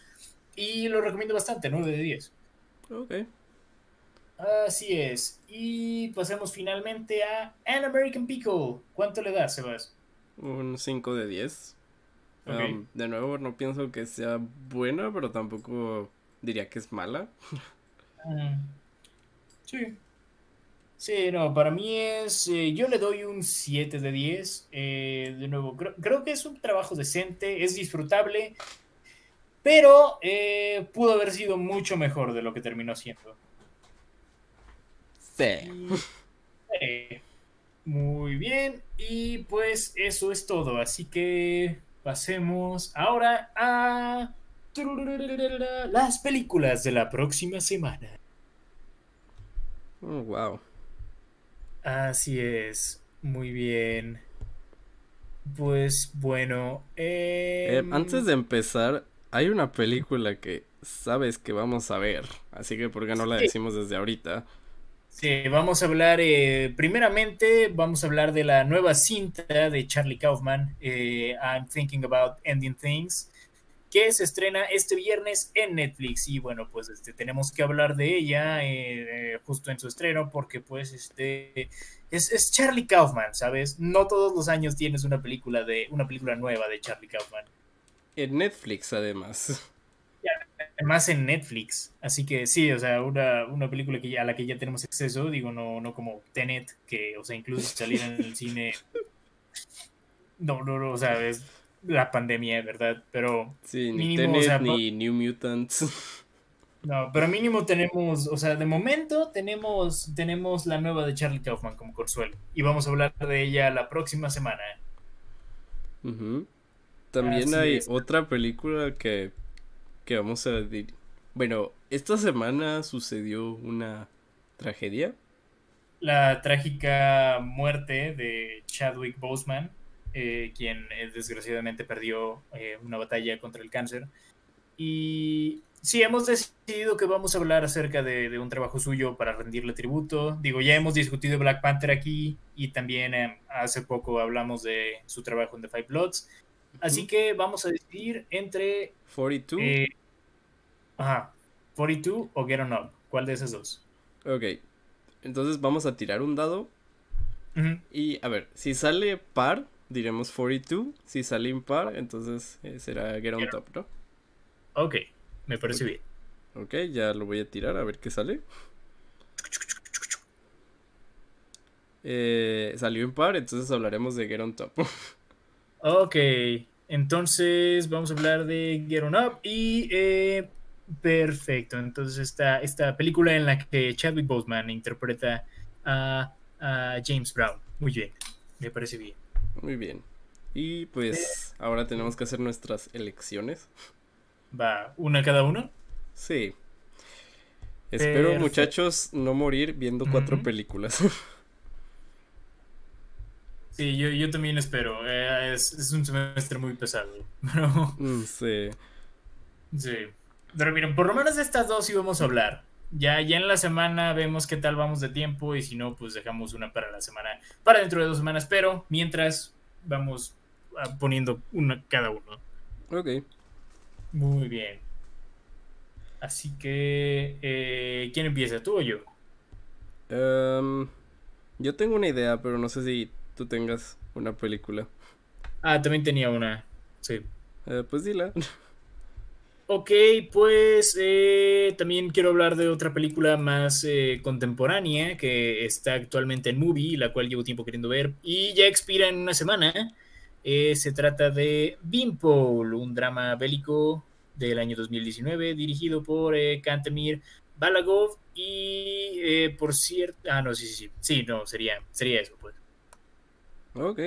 y lo recomiendo bastante, 9 de 10. Ok. Así es. Y pasemos finalmente a An American Pickle. ¿Cuánto le das, Sebas? Un 5 de 10. Um, de nuevo, no pienso que sea buena, pero tampoco diría que es mala. Mm, Sí. Sí, no, para mí es. eh, yo le doy un 7 de 10. eh, de nuevo, creo, creo que es un trabajo decente, es disfrutable, pero eh, pudo haber sido mucho mejor de lo que terminó siendo. Sí. Eh, muy bien, y pues eso es todo. Así que pasemos ahora a las películas de la próxima semana. Oh, wow. Así es, muy bien. Pues bueno, Eh, em, antes de empezar, hay una película que sabes que vamos a ver, así que ¿por qué no la decimos desde ahorita? Sí, vamos a hablar, eh, primeramente vamos a hablar de la nueva cinta de Charlie Kaufman, eh, I'm Thinking About Ending Things, que se estrena este viernes en Netflix. Y bueno, pues este, tenemos que hablar de ella eh, eh, justo en su estreno, porque pues este es, es Charlie Kaufman, ¿sabes? No todos los años tienes una película de una película nueva de Charlie Kaufman. En Netflix, además. Además en Netflix. Así que sí, o sea, una, una película que ya, a la que ya tenemos acceso, digo, no, no como Tenet, que, o sea, incluso si saliera en el cine. No, no, no, o sea, es la pandemia, ¿verdad? Pero Sí, ni Mínimo, Tenet, o sea, ni New Mutants. no, pero mínimo tenemos, o sea, de momento tenemos, tenemos la nueva de Charlie Kaufman como consuelo. Y vamos a hablar de ella la próxima semana. También Así hay es. otra película que, que vamos a decir. Bueno, esta semana sucedió una tragedia. La trágica muerte de Chadwick Boseman, eh, quien eh, desgraciadamente perdió eh, una batalla contra el cáncer. Y sí, hemos decidido que vamos a hablar acerca de, de un trabajo suyo para rendirle tributo. Digo, ya hemos discutido Black Panther aquí y también eh, hace poco hablamos de su trabajo en The Five Bloods. Así que vamos a decidir entre 42. eh, ajá, 42 o Get On Up. ¿Cuál de esas dos? Ok. Entonces vamos a tirar un dado. Y a ver, si sale par, diremos 42. Si sale impar, entonces eh, será Get on Top, ¿no? Ok, me parece bien. Ok, ya lo voy a tirar a ver qué sale. Eh, salió impar, entonces hablaremos de Get on Top. [laughs] Ok, entonces vamos a hablar de Get On Up y eh, perfecto. Entonces esta, esta película en la que Chadwick Boseman interpreta a, a James Brown. Muy bien, me parece bien. Muy bien. Y pues ahora tenemos que hacer nuestras elecciones. Va, una cada uno. Sí. Espero, muchachos, no morir viendo cuatro Ujú. películas. [laughs] Sí, yo, yo también espero. eh, es, es un semestre muy pesado. [laughs] Pero Mm, sí. sí. Pero miren, por lo menos de estas dos sí vamos a hablar. Ya, ya en la semana vemos qué tal vamos de tiempo y si no, pues dejamos una para la semana, para dentro de dos semanas. Pero mientras vamos ah, poniendo una cada uno. Ok. Muy bien. Así que, eh, ¿quién empieza? ¿Tú o yo? Em, yo tengo una idea, pero no sé si tú tengas una película. Ah, también tenía una. Sí. Eh, pues dila. Ok, pues eh, también quiero hablar de otra película más eh, contemporánea que está actualmente en Movie, la cual llevo tiempo queriendo ver y ya expira en una semana. Eh, se trata de Beanpole, un drama bélico del año 2019 dirigido por eh, Kantemir Balagov y eh, por cierto... Ah, no, sí, sí, sí. Sí, no, sería, sería eso, pues. Ok.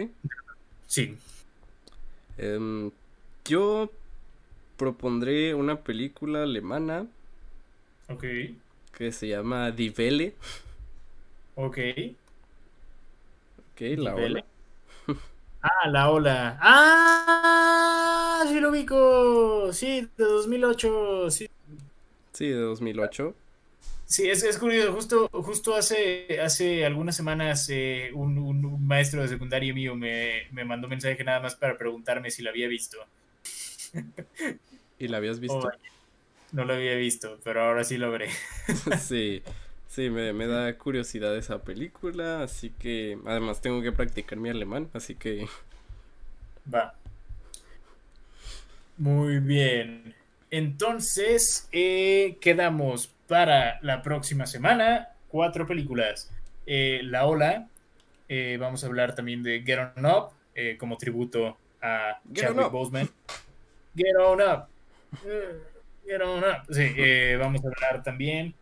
Sí. Em, yo propondré una película alemana Ok. que se llama Die Welle. Ok. Ok, la ola. [laughs] Ah, la ola. ¡Ah! Ah, sí lo ubico. Sí, de 2008. Sí, Sí, de 2008. Sí es, es curioso. Justo, justo hace, hace algunas semanas eh, un, maestro de secundaria mío me, me mandó un mensaje nada más para preguntarme si lo había visto. ¿Y la habías visto? Oh, no lo había visto, pero ahora sí lo veré. [laughs] Sí, sí, me, me da curiosidad esa película, así que además tengo que practicar mi alemán, así que [laughs] Va. Muy bien. Entonces, eh, quedamos para la próxima semana cuatro películas. Eh, La Ola, eh, vamos a hablar también de Get On Up, eh, como tributo a Get Chadwick. Boseman. Get On Up. Get On Up. Sí, vamos a hablar también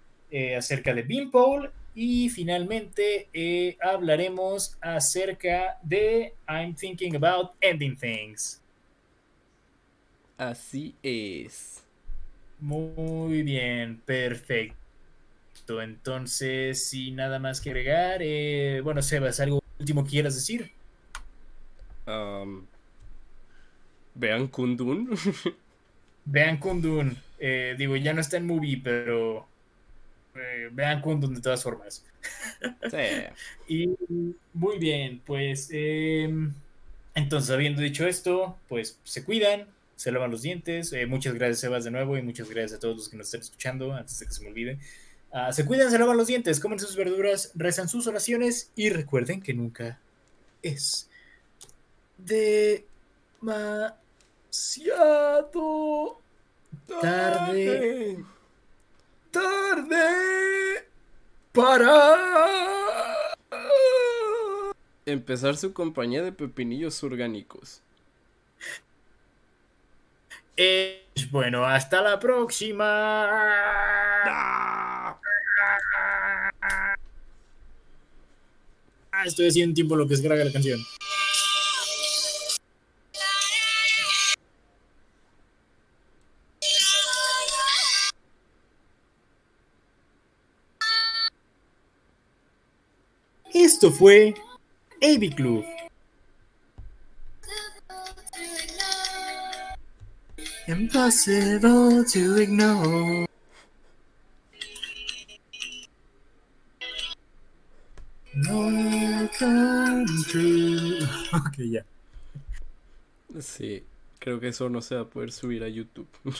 acerca de Beanpole y finalmente eh, hablaremos acerca de I'm Thinking About Ending Things. así es. Muy bien, perfecto. Entonces, sin nada más que agregar, eh, bueno, Sebas, ¿algo último que quieras decir? Vean Kundun. [laughs] Vean Kundun, eh, digo, ya no está en movie, pero eh, vean Kundun de todas formas. [laughs] Sí. Y muy bien, pues eh, entonces habiendo dicho esto, pues se cuidan, se lavan los dientes. Eh, muchas gracias Sebas de nuevo y muchas gracias a todos los que nos están escuchando antes de que se me olvide. Ah, se cuidan, se lavan los dientes, comen sus verduras, rezan sus oraciones y recuerden que nunca es demasiado tarde. tarde para Empezar su compañía de pepinillos orgánicos. Bueno, hasta la próxima. ¡Ah! Estoy haciendo tiempo lo que se graba la canción. Esto fue AB Club. Impossible to ignore. No come true. [laughs] Ok, ya. Sí, creo que eso no se va a poder subir a YouTube. [laughs]